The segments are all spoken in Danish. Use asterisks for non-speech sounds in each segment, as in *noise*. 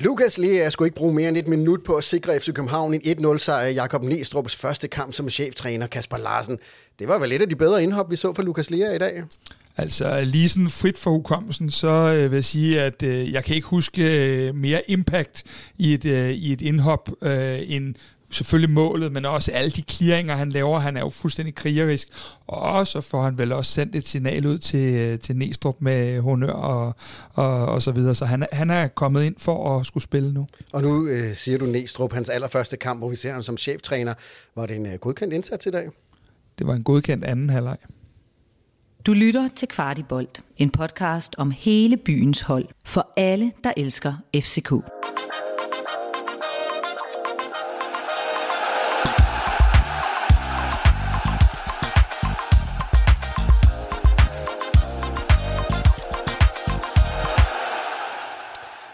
Lukas Lea skulle ikke bruge mere end et minut på at sikre FC København en 1-0-sejr i Jakob Næstrup's første kamp som cheftræner Kasper Larsen. Det var vel et af de bedre indhop, vi så fra Lukas Lea i dag? Altså lige sådan frit for hukommelsen, så øh, vil jeg sige, at øh, jeg kan ikke huske øh, mere impact i et, øh, i et indhop øh, end selvfølgelig målet, men også alle de clearinger, han laver. Han er jo fuldstændig krigerisk. Og så får han vel også sendt et signal ud til, øh, til Næstrup med honør og, og, og så videre. Så han, han er kommet ind for at skulle spille nu. Og nu øh, siger du Næstrup, hans allerførste kamp, hvor vi ser ham som cheftræner. Var det en øh, godkendt indsats i dag? Det var en godkendt anden halvleg. Du lytter til Kvartibolt, en podcast om hele byens hold for alle, der elsker FCK.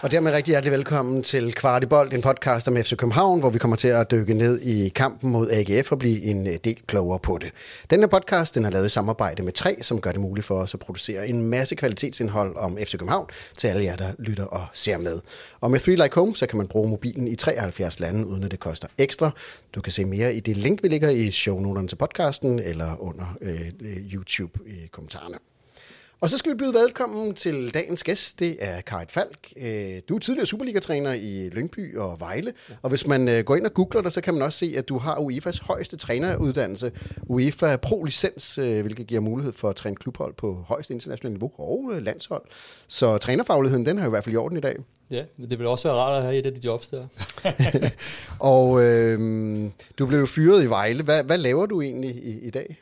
Og dermed rigtig hjertelig velkommen til Kvartibold, en podcast om FC København, hvor vi kommer til at dykke ned i kampen mod AGF og blive en øh, del klogere på det. Denne podcast den er lavet i samarbejde med tre, som gør det muligt for os at producere en masse kvalitetsindhold om FC København til alle jer, der lytter og ser med. Og med 3 Like Home, så kan man bruge mobilen i 73 lande, uden at det koster ekstra. Du kan se mere i det link, vi ligger i shownoterne til podcasten, eller under øh, øh YouTube i kommentarerne. Og så skal vi byde velkommen til dagens gæst. Det er Karit Falk. Øh, du er tidligere Superliga-træner i Lyngby og Vejle. Og hvis man øh, går ind og googler dig, så kan man også se, at du har UEFA's højeste træneruddannelse. UEFA Pro-licens, øh, hvilket giver mulighed for at træne klubhold på højeste internationale niveau og landshold. Så trænerfagligheden, den har jo i hvert fald i orden i dag. Ja, men det vil også være rart at have et af de jobs der. *laughs* og øh, du blev jo fyret i Vejle. Hvad, hvad laver du egentlig i, i dag?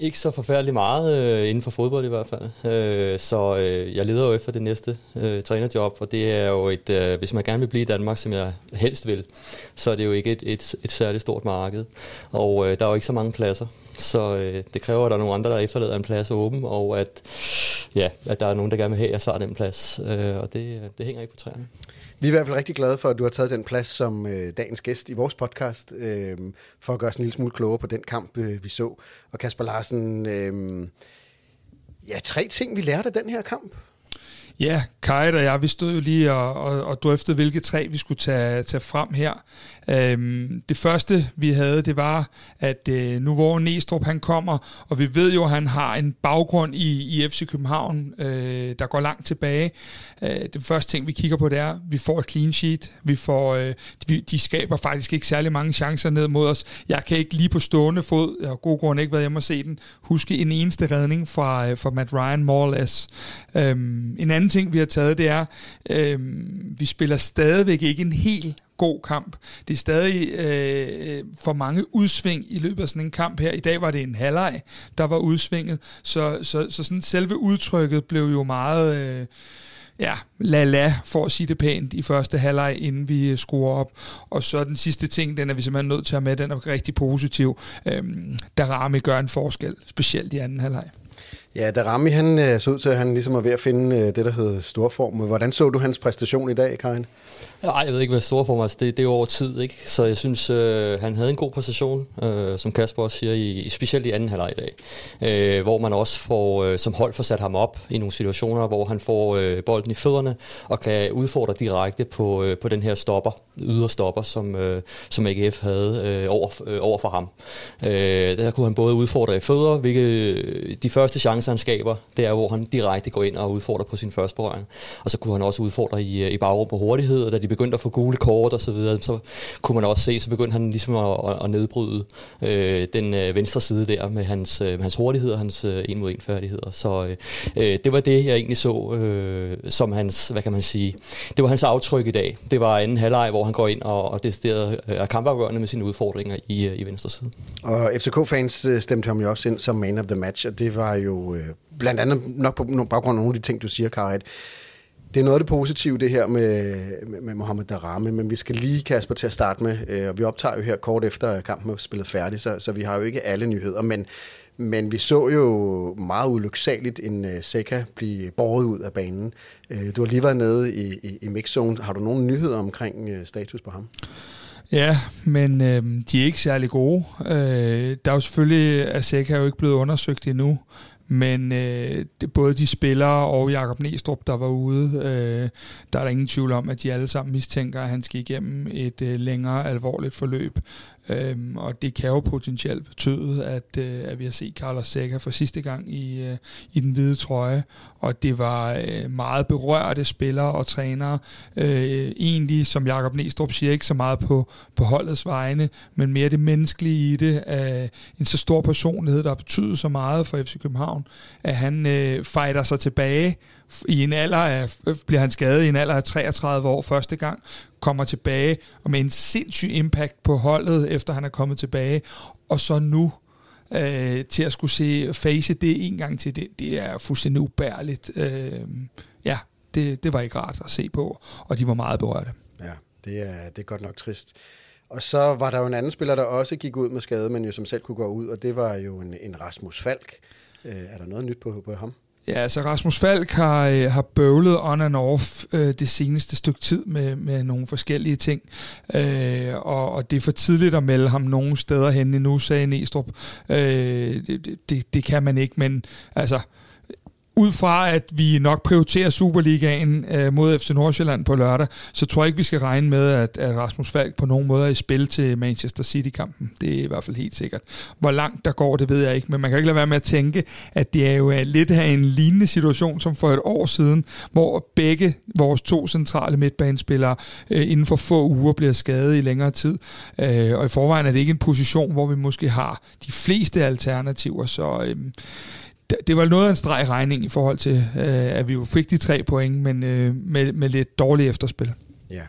Ikke så forfærdeligt meget øh, inden for fodbold i hvert fald. Øh, så øh, jeg leder jo efter det næste øh, trænerjob, og det er jo et, øh, hvis man gerne vil blive i Danmark, som jeg helst vil, så er det jo ikke et, et, et særligt stort marked. Og øh, der er jo ikke så mange pladser, så øh, det kræver, at der er nogle andre, der efterlader en plads åben, og at, ja, at der er nogen, der gerne vil have, at jeg svarer den plads. Øh, og det, det hænger ikke på træerne. Vi er i hvert fald rigtig glade for, at du har taget den plads som øh, dagens gæst i vores podcast, øh, for at gøre os en lille smule klogere på den kamp, øh, vi så. Og Kasper Larsen, øh, ja, tre ting, vi lærte af den her kamp. Ja, Kajt og jeg, vi stod jo lige og, og, og drøftede, hvilke tre vi skulle tage, tage frem her. Øhm, det første, vi havde, det var, at øh, nu hvor Næstrup han kommer, og vi ved jo, at han har en baggrund i, i FC København, øh, der går langt tilbage. Øh, det første ting, vi kigger på, det er, at vi får et clean sheet. Vi får, øh, de, de skaber faktisk ikke særlig mange chancer ned mod os. Jeg kan ikke lige på stående fod, jeg har god grund ikke været hjemme og se den, huske en eneste redning fra, øh, fra Matt Ryan, more or less. Øhm, en anden ting, vi har taget, det er, øh, vi spiller stadigvæk ikke en helt god kamp. Det er stadig øh, for mange udsving i løbet af sådan en kamp her. I dag var det en halvleg, der var udsvinget, så, så, så sådan selve udtrykket blev jo meget... Øh, ja, la-la, for at sige det pænt, i første halvleg, inden vi øh, skruer op. Og så den sidste ting, den er vi simpelthen nødt til at have med, den er rigtig positiv. Øhm, Darami gør en forskel, specielt i anden halvleg. Ja, Darami han øh, så ud til, at han ligesom er ved at finde øh, det, der hedder storform. Hvordan så du hans præstation i dag, Karin? Nej, jeg ved ikke, hvad store for mig. Altså, det, det er over tid, ikke? Så jeg synes, øh, han havde en god præstation, øh, som Kasper også siger, i, specielt i anden halvleg i dag. Øh, hvor man også får, øh, som hold får sat ham op i nogle situationer, hvor han får øh, bolden i fødderne og kan udfordre direkte på, øh, på den her stopper, ydre stopper, som, øh, som AGF havde øh, over, øh, over for ham. Øh, der kunne han både udfordre i fødder, hvilket øh, de første chancer, han skaber, det er, hvor han direkte går ind og udfordrer på sin første berøring. Og så kunne han også udfordre i, øh, i bagrum på hurtighed, og da de begyndte at få gule kort og så videre, så kunne man også se, så begyndte han ligesom at, at nedbryde øh, den øh, venstre side der med hans, øh, hans hurtighed og hans øh, en mod en færdigheder. Så øh, det var det, jeg egentlig så øh, som hans, hvad kan man sige, det var hans aftryk i dag. Det var anden halvleg, hvor han går ind og, og decideret øh, er kampafgørende med sine udfordringer i, øh, i venstre side. Og FCK-fans øh, stemte ham jo også ind som man of the match, og det var jo øh, blandt andet nok på baggrund af nogle af de ting, du siger, Karit, det er noget af det positive, det her med, med, med Mohamed Darame, men vi skal lige, Kasper, til at starte med, øh, og vi optager jo her kort efter kampen er spillet færdig, så, så vi har jo ikke alle nyheder, men, men vi så jo meget ulyksaligt en øh, uh, Seca blive båret ud af banen. Uh, du har lige været nede i, i, i mixzone. Har du nogle nyheder omkring uh, status på ham? Ja, men øh, de er ikke særlig gode. Øh, der er jo selvfølgelig, at Seca er jo ikke blevet undersøgt endnu, men øh, det, både de spillere og Jakob Næstrup, der var ude, øh, der er der ingen tvivl om, at de alle sammen mistænker, at han skal igennem et øh, længere alvorligt forløb. Øhm, og det kan jo potentielt betyde, at, øh, at vi har set Carlos Seca for sidste gang i, øh, i den hvide trøje, og det var øh, meget berørte spillere og trænere. Øh, egentlig, som Jakob Næstrup siger, ikke så meget på, på holdets vegne, men mere det menneskelige i det. Øh, en så stor personlighed, der har betydet så meget for FC København, at han øh, fighter sig tilbage i en alder af, bliver han skadet i en alder af 33 år første gang, kommer tilbage og med en sindssyg impact på holdet, efter han er kommet tilbage, og så nu øh, til at skulle se face det en gang til, det, det er fuldstændig ubærligt. Øh, ja, det, det var ikke rart at se på, og de var meget berørte. Ja, det er, det er godt nok trist. Og så var der jo en anden spiller, der også gik ud med skade, men jo som selv kunne gå ud, og det var jo en, en Rasmus Falk. Øh, er der noget nyt på, på ham? Ja, altså Rasmus Falk har, øh, har bøvlet on and off øh, det seneste stykke tid med, med nogle forskellige ting, øh, og, og det er for tidligt at melde ham nogen steder hen endnu, sagde Næstrup. Øh, det, det, det kan man ikke, men altså ud fra, at vi nok prioriterer Superligaen øh, mod FC Nordsjælland på lørdag, så tror jeg ikke, vi skal regne med, at, at Rasmus Falk på nogen måde er i spil til Manchester City-kampen. Det er i hvert fald helt sikkert. Hvor langt der går, det ved jeg ikke, men man kan ikke lade være med at tænke, at det er jo øh, lidt af en lignende situation som for et år siden, hvor begge vores to centrale midtbanespillere øh, inden for få uger bliver skadet i længere tid. Øh, og i forvejen er det ikke en position, hvor vi måske har de fleste alternativer, så... Øh, det var noget af en streg regning i forhold til, øh, at vi jo fik de tre point, men øh, med, med lidt dårligt efterspil. Ja,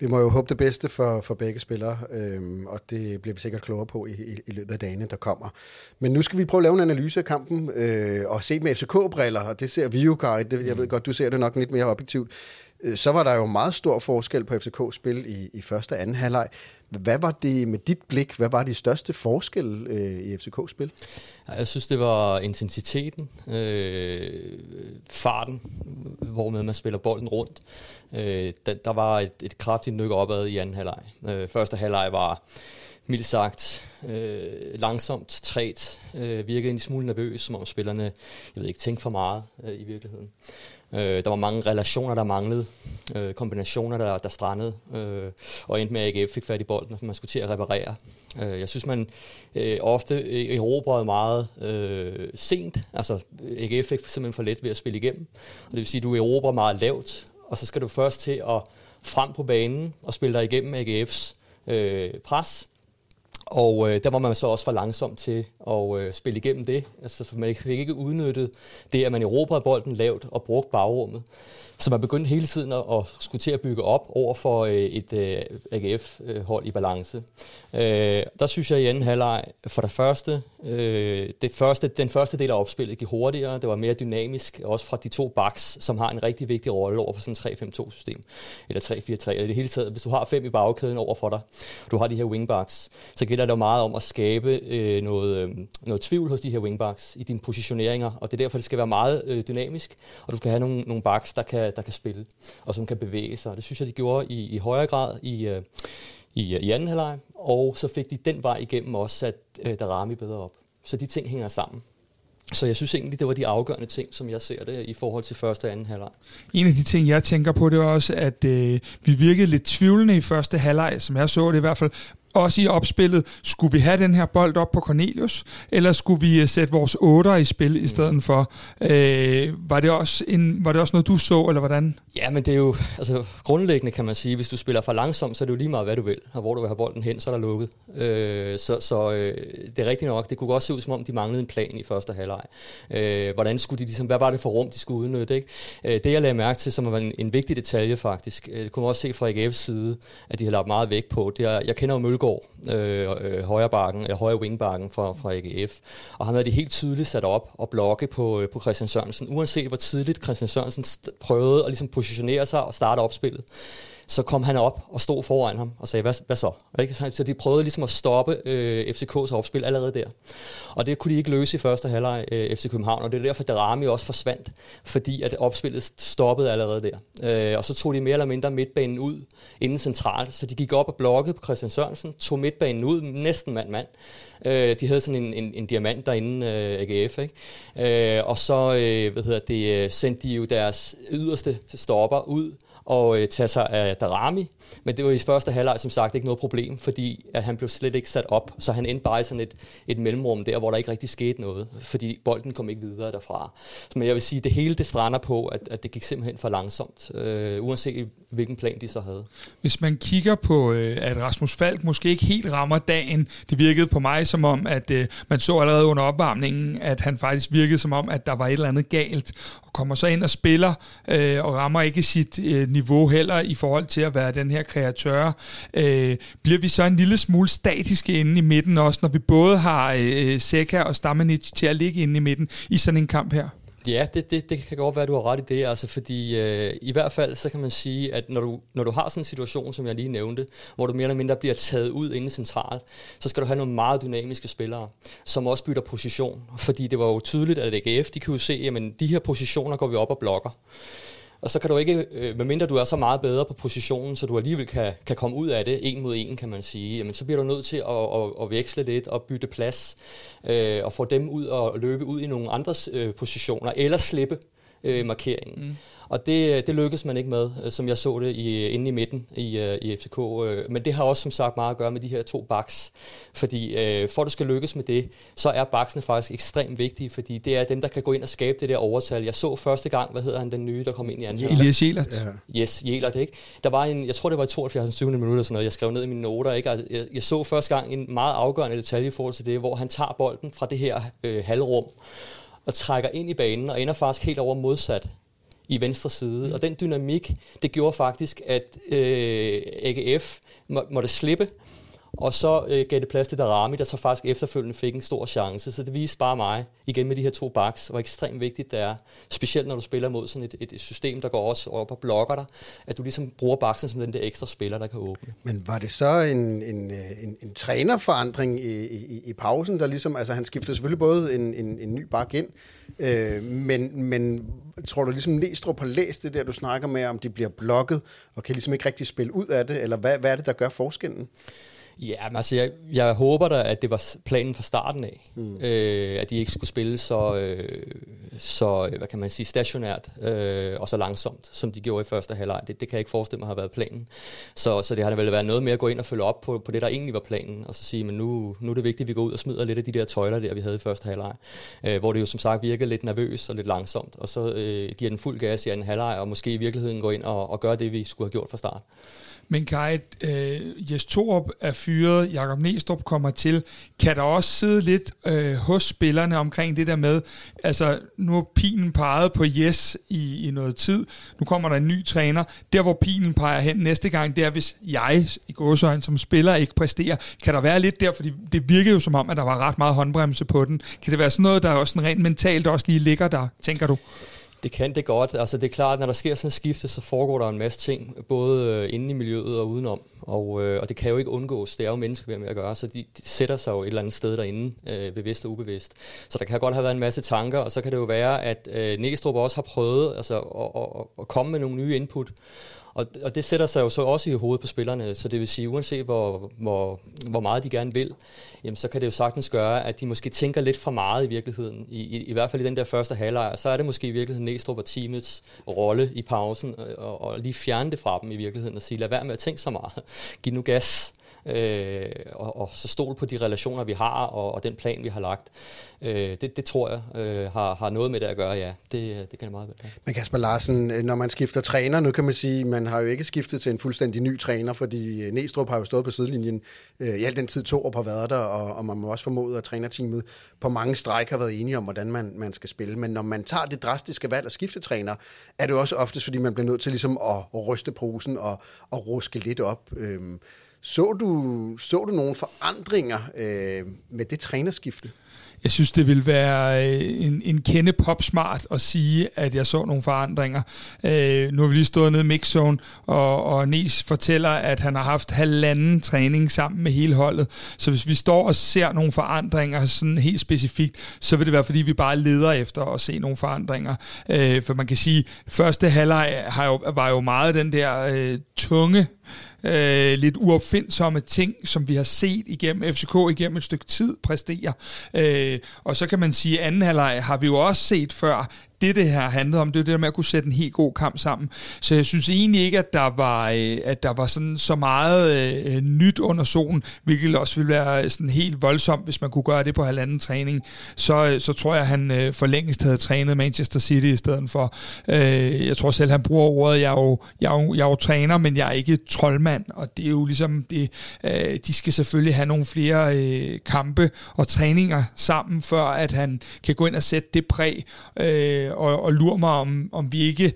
vi må jo håbe det bedste for, for begge spillere, øhm, og det bliver vi sikkert klogere på i, i, i løbet af dagene, der kommer. Men nu skal vi prøve at lave en analyse af kampen, øh, og se med FCK-briller, og det ser vi jo, Kari. Det, jeg ved godt, du ser det nok lidt mere objektivt. Øh, så var der jo meget stor forskel på FCK-spil i, i første og anden halvleg. Hvad var det med dit blik? Hvad var de største forskel øh, i FCK-spil? Jeg synes, det var intensiteten, øh, farten, hvormed man spiller bolden rundt. Øh, der, der var et, et kraftigt nyk opad i anden halvleg. Øh, første halvleg var mildt sagt øh, langsomt, træt, øh, virkede en smule nervøs, som om spillerne, jeg ved ikke, tænkte for meget øh, i virkeligheden. Øh, der var mange relationer, der manglede, øh, kombinationer, der, der strandede, øh, og endte med, at AGF fik fat i bolden, og man skulle til at reparere. Øh, jeg synes, man øh, ofte erobrede meget øh, sent. Altså, AGF fik simpelthen for let ved at spille igennem. Og det vil sige, at du erobrer meget lavt, og så skal du først til at frem på banen og spille dig igennem AGF's øh, pres, og øh, der var man så også for langsom til at øh, spille igennem det. Altså, for man fik ikke udnyttet det, at man erobrede bolden lavt og brugte bagrummet. Så man begyndte hele tiden at, at skulle til at bygge op over for øh, et øh, AGF-hold øh, i balance. Øh, der synes jeg i anden halvleg, for det første, øh, det første, den første del af opspillet gik hurtigere, det var mere dynamisk, også fra de to backs, som har en rigtig vigtig rolle over for sådan 3-5-2-system, eller 3-4-3, eller det hele taget. Hvis du har fem i bagkæden over for dig, du har de her wingbacks, så gælder det jo meget om at skabe øh, noget, øh, noget tvivl hos de her wingbacks i dine positioneringer, og det er derfor, det skal være meget øh, dynamisk, og du skal have nogle, nogle backs, der kan, der kan spille, og som kan bevæge sig. Det synes jeg, de gjorde i, i højere grad i, øh, i, øh, i anden halvleg, og så fik de den vej igennem også sat øh, Darami bedre op. Så de ting hænger sammen. Så jeg synes egentlig, det var de afgørende ting, som jeg ser det i forhold til første og anden halvleg. En af de ting, jeg tænker på, det var også, at øh, vi virkede lidt tvivlende i første halvleg, som jeg så det i hvert fald, også i opspillet, skulle vi have den her bold op på Cornelius, eller skulle vi øh, sætte vores otter i spil i stedet for? Øh, var, det også en, var det også noget, du så, eller hvordan? Ja, men det er jo altså, grundlæggende, kan man sige. Hvis du spiller for langsomt, så er det jo lige meget, hvad du vil. Og hvor du vil have bolden hen, så er der lukket. Øh, så så øh, det er rigtigt nok. Det kunne også se ud, som om de manglede en plan i første halvleg. Øh, hvordan skulle de ligesom, hvad var det for rum, de skulle udnytte? Ikke? Øh, det, jeg lagde mærke til, som var en, en vigtig detalje faktisk, øh, det kunne man også se fra AGF's side, at de har lagt meget vægt på. Det er, jeg kender jo Mølgaard, øh, øh, højre bakken, eller højre wingbakken fra, fra AGF, og han havde det helt tydeligt sat op og blokke på, øh, på Christian Sørensen, uanset hvor tidligt Christian Sørensen prøvede at ligesom positionere sig og starte opspillet så kom han op og stod foran ham og sagde, hvad, hvad så? Ikke? Så de prøvede ligesom at stoppe øh, FCK's opspil allerede der. Og det kunne de ikke løse i første halvleg øh, FC København, og det er derfor, at Darami også forsvandt, fordi at opspillet stoppede allerede der. Øh, og så tog de mere eller mindre midtbanen ud inden centralt, så de gik op og blokkede på Christian Sørensen, tog midtbanen ud, næsten mand-mand. Øh, de havde sådan en, en, en diamant derinde, øh, AGF, ikke? Øh, og så øh, hvad hedder det, øh, sendte de jo deres yderste stopper ud, og øh, tage sig af Darami. Men det var i første halvleg som sagt ikke noget problem, fordi at han blev slet ikke sat op, så han endte bare i sådan et, et mellemrum der, hvor der ikke rigtig skete noget, fordi bolden kom ikke videre derfra. Men jeg vil sige, at det hele det strander på, at, at det gik simpelthen for langsomt, øh, uanset hvilken plan de så havde. Hvis man kigger på, øh, at Rasmus Falk måske ikke helt rammer dagen, det virkede på mig som om, at øh, man så allerede under opvarmningen, at han faktisk virkede som om, at der var et eller andet galt, og kommer så ind og spiller, øh, og rammer ikke sit niveau heller i forhold til at være den her kreatør. Bliver vi så en lille smule statiske inde i midten også, når vi både har Seca og Stamanic til at ligge inde i midten i sådan en kamp her? Ja, det, det, det kan godt være, at du har ret i det, altså fordi øh, i hvert fald så kan man sige, at når du, når du har sådan en situation, som jeg lige nævnte, hvor du mere eller mindre bliver taget ud inde centralt, så skal du have nogle meget dynamiske spillere, som også bytter position, fordi det var jo tydeligt, at AGF, de kunne jo se, at de her positioner går vi op og blokker. Og så kan du ikke, øh, medmindre du er så meget bedre på positionen, så du alligevel kan, kan komme ud af det en mod en, kan man sige, jamen, så bliver du nødt til at, at, at veksle lidt og bytte plads, øh, og få dem ud og løbe ud i nogle andre øh, positioner, eller slippe øh, markeringen. Mm. Og det, det lykkedes man ikke med, øh, som jeg så det i, inde i midten i, øh, i FCK. Øh, men det har også som sagt meget at gøre med de her to backs. Fordi for at du skal lykkes med det, så er backsene faktisk ekstremt vigtige, fordi det er dem, der kan gå ind og skabe det der overtal. Jeg så første gang, hvad hedder han, den nye, der kom ind i anden Elias Jelert. Ja. Yes, Jelert, ikke? Der var en, jeg tror det var i 72. 20. minutter, sådan noget, jeg skrev ned i mine noter, ikke? Altså, jeg, jeg, så første gang en meget afgørende detalje i forhold til det, hvor han tager bolden fra det her øh, halvrum, og trækker ind i banen, og ender faktisk helt over modsat i venstre side. Mm. Og den dynamik, det gjorde faktisk, at øh, AGF må, måtte slippe, og så øh, gav det plads til Darami, der så faktisk efterfølgende fik en stor chance. Så det viste bare mig, igen med de her to backs, hvor ekstremt vigtigt det er, specielt når du spiller mod sådan et, et system, der går også op og blokker dig, at du ligesom bruger baksen som den der ekstra spiller, der kan åbne. Men var det så en, en, en, en trænerforandring i, i, i pausen, der ligesom, altså han skiftede selvfølgelig både en, en, en ny bak ind, øh, men, men tror du ligesom Næstrup har læst det der, du snakker med, om de bliver blokket, og kan ligesom ikke rigtig spille ud af det, eller hvad, hvad er det, der gør forskellen? Ja, men altså, jeg, jeg håber da, at det var planen fra starten af. Mm. Øh, at de ikke skulle spille så, øh, så hvad kan man sige, stationært øh, og så langsomt, som de gjorde i første halvleg. Det, det kan jeg ikke forestille mig har været planen. Så, så det har da vel været noget med at gå ind og følge op på, på det, der egentlig var planen, og så sige, men nu, nu er det vigtigt, at vi går ud og smider lidt af de der tøjler der, vi havde i første halvleg. Øh, hvor det jo som sagt virkede lidt nervøs og lidt langsomt, og så øh, giver den fuld gas i anden halvleg, og måske i virkeligheden gå ind og, og gøre det, vi skulle have gjort fra start. Men Kai, øh, Jes Torup er fyret, Jakob Næstrup kommer til. Kan der også sidde lidt øh, hos spillerne omkring det der med, altså nu er pilen peget på Jes i, i noget tid, nu kommer der en ny træner. Der hvor pilen peger hen næste gang, det er hvis jeg i gåsøjne som spiller ikke præsterer. Kan der være lidt der, fordi det virker jo som om, at der var ret meget håndbremse på den. Kan det være sådan noget, der også rent mentalt også lige ligger der, tænker du? Det kan det godt. Altså det er klart, at når der sker sådan et skifte, så foregår der en masse ting, både øh, inde i miljøet og udenom. Og, øh, og det kan jo ikke undgås. Det er jo mennesker, vi har med at gøre, så de, de sætter sig jo et eller andet sted derinde, øh, bevidst og ubevidst. Så der kan godt have været en masse tanker, og så kan det jo være, at øh, Næstrup også har prøvet altså, at, at, at komme med nogle nye input. Og, og det sætter sig jo så også i hovedet på spillerne, så det vil sige, uanset hvor, hvor, hvor meget de gerne vil, jamen, så kan det jo sagtens gøre, at de måske tænker lidt for meget i virkeligheden, i, i, i hvert fald i den der første halvleg, så er det måske i virkeligheden Næstrup og teamets rolle i pausen, og, og lige fjerne det fra dem i virkeligheden, og sige, lad være med at tænke så meget, giv nu gas, øh, og, og så stol på de relationer, vi har, og, og den plan, vi har lagt. Øh, det, det tror jeg øh, har, har noget med det at gøre, ja. Det, det kan det meget vel. Men Kasper Larsen, øh, når man skifter træner, nu kan man sige, man har jo ikke skiftet til en fuldstændig ny træner, fordi øh, Næstrup har jo stået på sidelinjen øh, i al den tid, to år har været der, og, og man må også formode, at trænerteamet på mange stræk har været enige om, hvordan man, man skal spille. Men når man tager det drastiske valg at skifte træner, er det også oftest, fordi man bliver nødt til ligesom at, at ryste posen og, og ruske lidt op. Øh, så du, så du nogle forandringer øh, med det trænerskifte? Jeg synes, det ville være øh, en, en kende popsmart at sige, at jeg så nogle forandringer. Øh, nu har vi lige stået nede i mixzone, og, og Nes fortæller, at han har haft halvanden træning sammen med hele holdet. Så hvis vi står og ser nogle forandringer sådan helt specifikt, så vil det være, fordi vi bare leder efter at se nogle forandringer. Øh, for man kan sige, første halvleg har jo, var jo meget den der øh, tunge øh, lidt uopfindsomme ting, som vi har set igennem FCK igennem et stykke tid præstere. Øh, og så kan man sige, at anden halvleg har vi jo også set før, det, det her handlede om, det er det der med at kunne sætte en helt god kamp sammen. Så jeg synes egentlig ikke, at der var, øh, at der var sådan så meget øh, nyt under solen, hvilket også ville være sådan helt voldsomt, hvis man kunne gøre det på halvanden træning. Så, øh, så tror jeg, at han øh, for længst havde trænet Manchester City i stedet for. Øh, jeg tror selv, han bruger ordet, jeg er, jo, jeg, er jo, jeg er jo træner, men jeg er ikke troldmand, og det er jo ligesom, det, øh, de skal selvfølgelig have nogle flere øh, kampe og træninger sammen, før at han kan gå ind og sætte det præg, øh, og, og lurer mig, om, om vi ikke...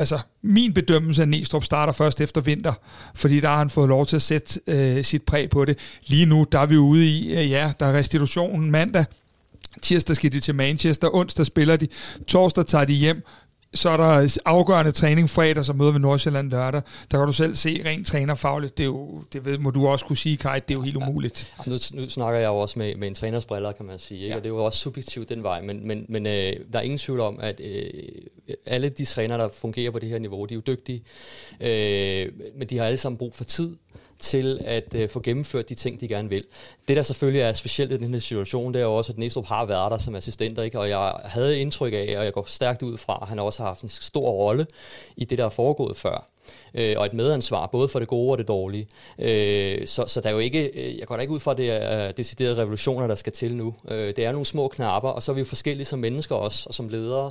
Altså, min bedømmelse af Næstrup starter først efter vinter, fordi der har han fået lov til at sætte øh, sit præg på det. Lige nu, der er vi ude i, øh, ja, der er restitutionen mandag, tirsdag skal de til Manchester, onsdag spiller de, torsdag tager de hjem, så er der afgørende træning fredag, så møder vi Nordsjælland lørdag. Der kan du selv se rent trænerfagligt. Det, er jo, det ved, må du også kunne sige, Kai, det er jo helt umuligt. Ja, nu, nu snakker jeg jo også med, med en træners briller, kan man sige. Ikke? Ja. Og det er jo også subjektivt den vej. Men, men, men øh, der er ingen tvivl om, at øh, alle de trænere, der fungerer på det her niveau, de er jo dygtige. Øh, men de har alle sammen brug for tid til at øh, få gennemført de ting, de gerne vil. Det, der selvfølgelig er specielt i den her situation, det er jo også, at Næstrup har været der som assistent, ikke? og jeg havde indtryk af, og jeg går stærkt ud fra, at han også har haft en stor rolle i det, der er foregået før øh, og et medansvar, både for det gode og det dårlige. Øh, så, så der er jo ikke, øh, jeg går da ikke ud fra, at det er øh, deciderede revolutioner, der skal til nu. Øh, det er nogle små knapper, og så er vi jo forskellige som mennesker også, og som ledere.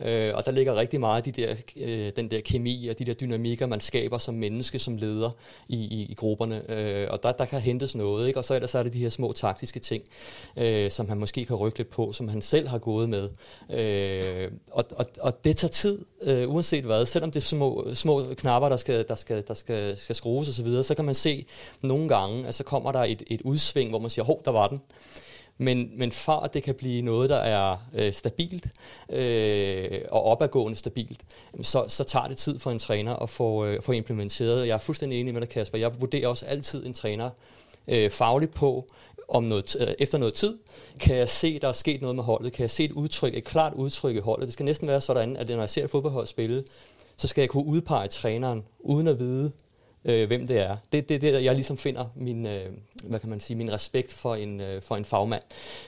Øh, og der ligger rigtig meget af de der, øh, den der kemi og de der dynamikker, man skaber som menneske, som leder i, i, i grupperne. Øh, og der, der kan hentes noget, ikke? og så, så er det de her små taktiske ting, øh, som han måske kan rykke lidt på, som han selv har gået med. Øh, og, og, og det tager tid, øh, uanset hvad, selvom det er små, små knapper, der skal, der skal, der skal, skal skrues osv., så, videre, så kan man se nogle gange, at så kommer der et, et udsving, hvor man siger, hov, der var den. Men, men for at det kan blive noget, der er øh, stabilt øh, og opadgående stabilt, så, så tager det tid for en træner at få, øh, få implementeret. Jeg er fuldstændig enig med dig, Kasper. Jeg vurderer også altid en træner øh, fagligt på, om noget, øh, efter noget tid, kan jeg se, der er sket noget med holdet. Kan jeg se et udtryk, et klart udtryk i holdet. Det skal næsten være sådan, at når jeg ser et fodboldhold spille, så skal jeg kunne udpege træneren, uden at vide, øh, hvem det er. Det er det, det, jeg ligesom finder min, øh, hvad kan man sige, min respekt for en, øh, for en fagmand.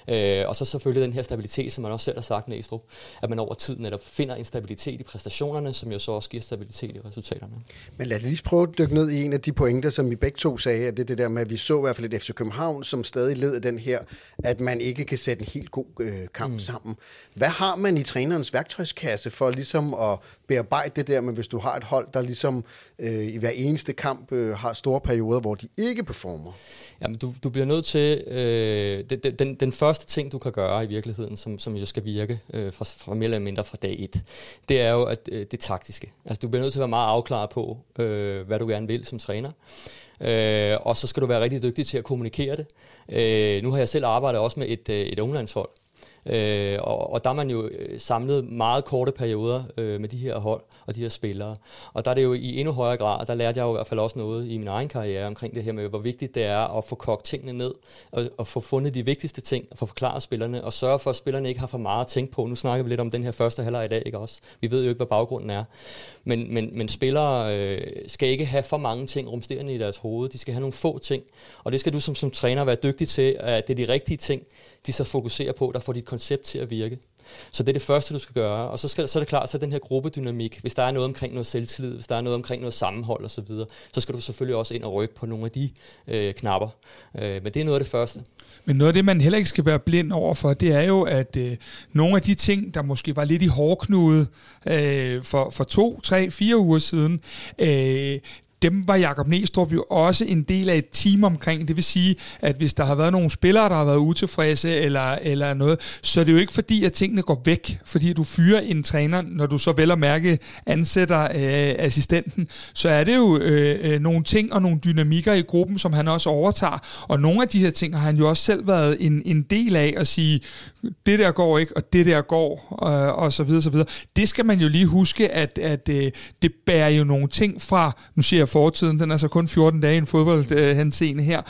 Øh, og så selvfølgelig den her stabilitet, som man også selv har sagt, Næstrup, at man over tid netop finder en stabilitet i præstationerne, som jo så også giver stabilitet i resultaterne. Men lad os lige prøve at dykke ned i en af de pointer, som vi begge to sagde, at det er det der med, at vi så i hvert fald et FC København, som stadig led af den her, at man ikke kan sætte en helt god øh, kamp mm. sammen. Hvad har man i trænerens værktøjskasse for ligesom at bearbejde det der men hvis du har et hold, der ligesom øh, i hver eneste kamp øh, har store perioder, hvor de ikke performer? Jamen, du, du bliver nødt til... Øh, den, den, den første ting, du kan gøre i virkeligheden, som, som jo skal virke øh, fra, fra mere eller mindre fra dag et, det er jo at, øh, det taktiske. Altså, du bliver nødt til at være meget afklaret på, øh, hvad du gerne vil som træner. Øh, og så skal du være rigtig dygtig til at kommunikere det. Øh, nu har jeg selv arbejdet også med et, øh, et unglandshold, Øh, og, og der er man jo øh, samlet meget korte perioder øh, med de her hold og de her spillere. Og der er det jo i endnu højere grad, der lærte jeg jo i hvert fald også noget i min egen karriere omkring det her med, hvor vigtigt det er at få kogt tingene ned, og, og få fundet de vigtigste ting, og få forklaret spillerne, og sørge for, at spillerne ikke har for meget at tænke på. Nu snakker vi lidt om den her første halvleg i dag, ikke også? Vi ved jo ikke, hvad baggrunden er. Men, men, men spillere øh, skal ikke have for mange ting rumsterende i deres hoved. De skal have nogle få ting. Og det skal du som, som træner være dygtig til, at det er de rigtige ting, de så fokuserer på, der får dit koncept til at virke. Så det er det første, du skal gøre. Og så, skal, så er det klart, så er den her gruppedynamik, hvis der er noget omkring noget selvtillid, hvis der er noget omkring noget sammenhold osv., så, videre, så skal du selvfølgelig også ind og rykke på nogle af de øh, knapper. Øh, men det er noget af det første. Men noget af det, man heller ikke skal være blind over for, det er jo, at øh, nogle af de ting, der måske var lidt i hårdknude øh, for, for to, tre, fire uger siden, øh, dem var Jakob Næstrup jo også en del af et team omkring. Det vil sige, at hvis der har været nogle spillere, der har været utilfredse eller, eller noget, så er det jo ikke fordi, at tingene går væk, fordi du fyrer en træner, når du så vel og mærke ansætter øh, assistenten, så er det jo øh, øh, nogle ting og nogle dynamikker i gruppen, som han også overtager. Og nogle af de her ting har han jo også selv været en, en del af at sige, det der går ikke, og det der går, øh, og så videre, så videre. Det skal man jo lige huske, at, at øh, det bærer jo nogle ting fra, nu siger jeg fortiden, den er så kun 14 dage i en fodbold øh, her,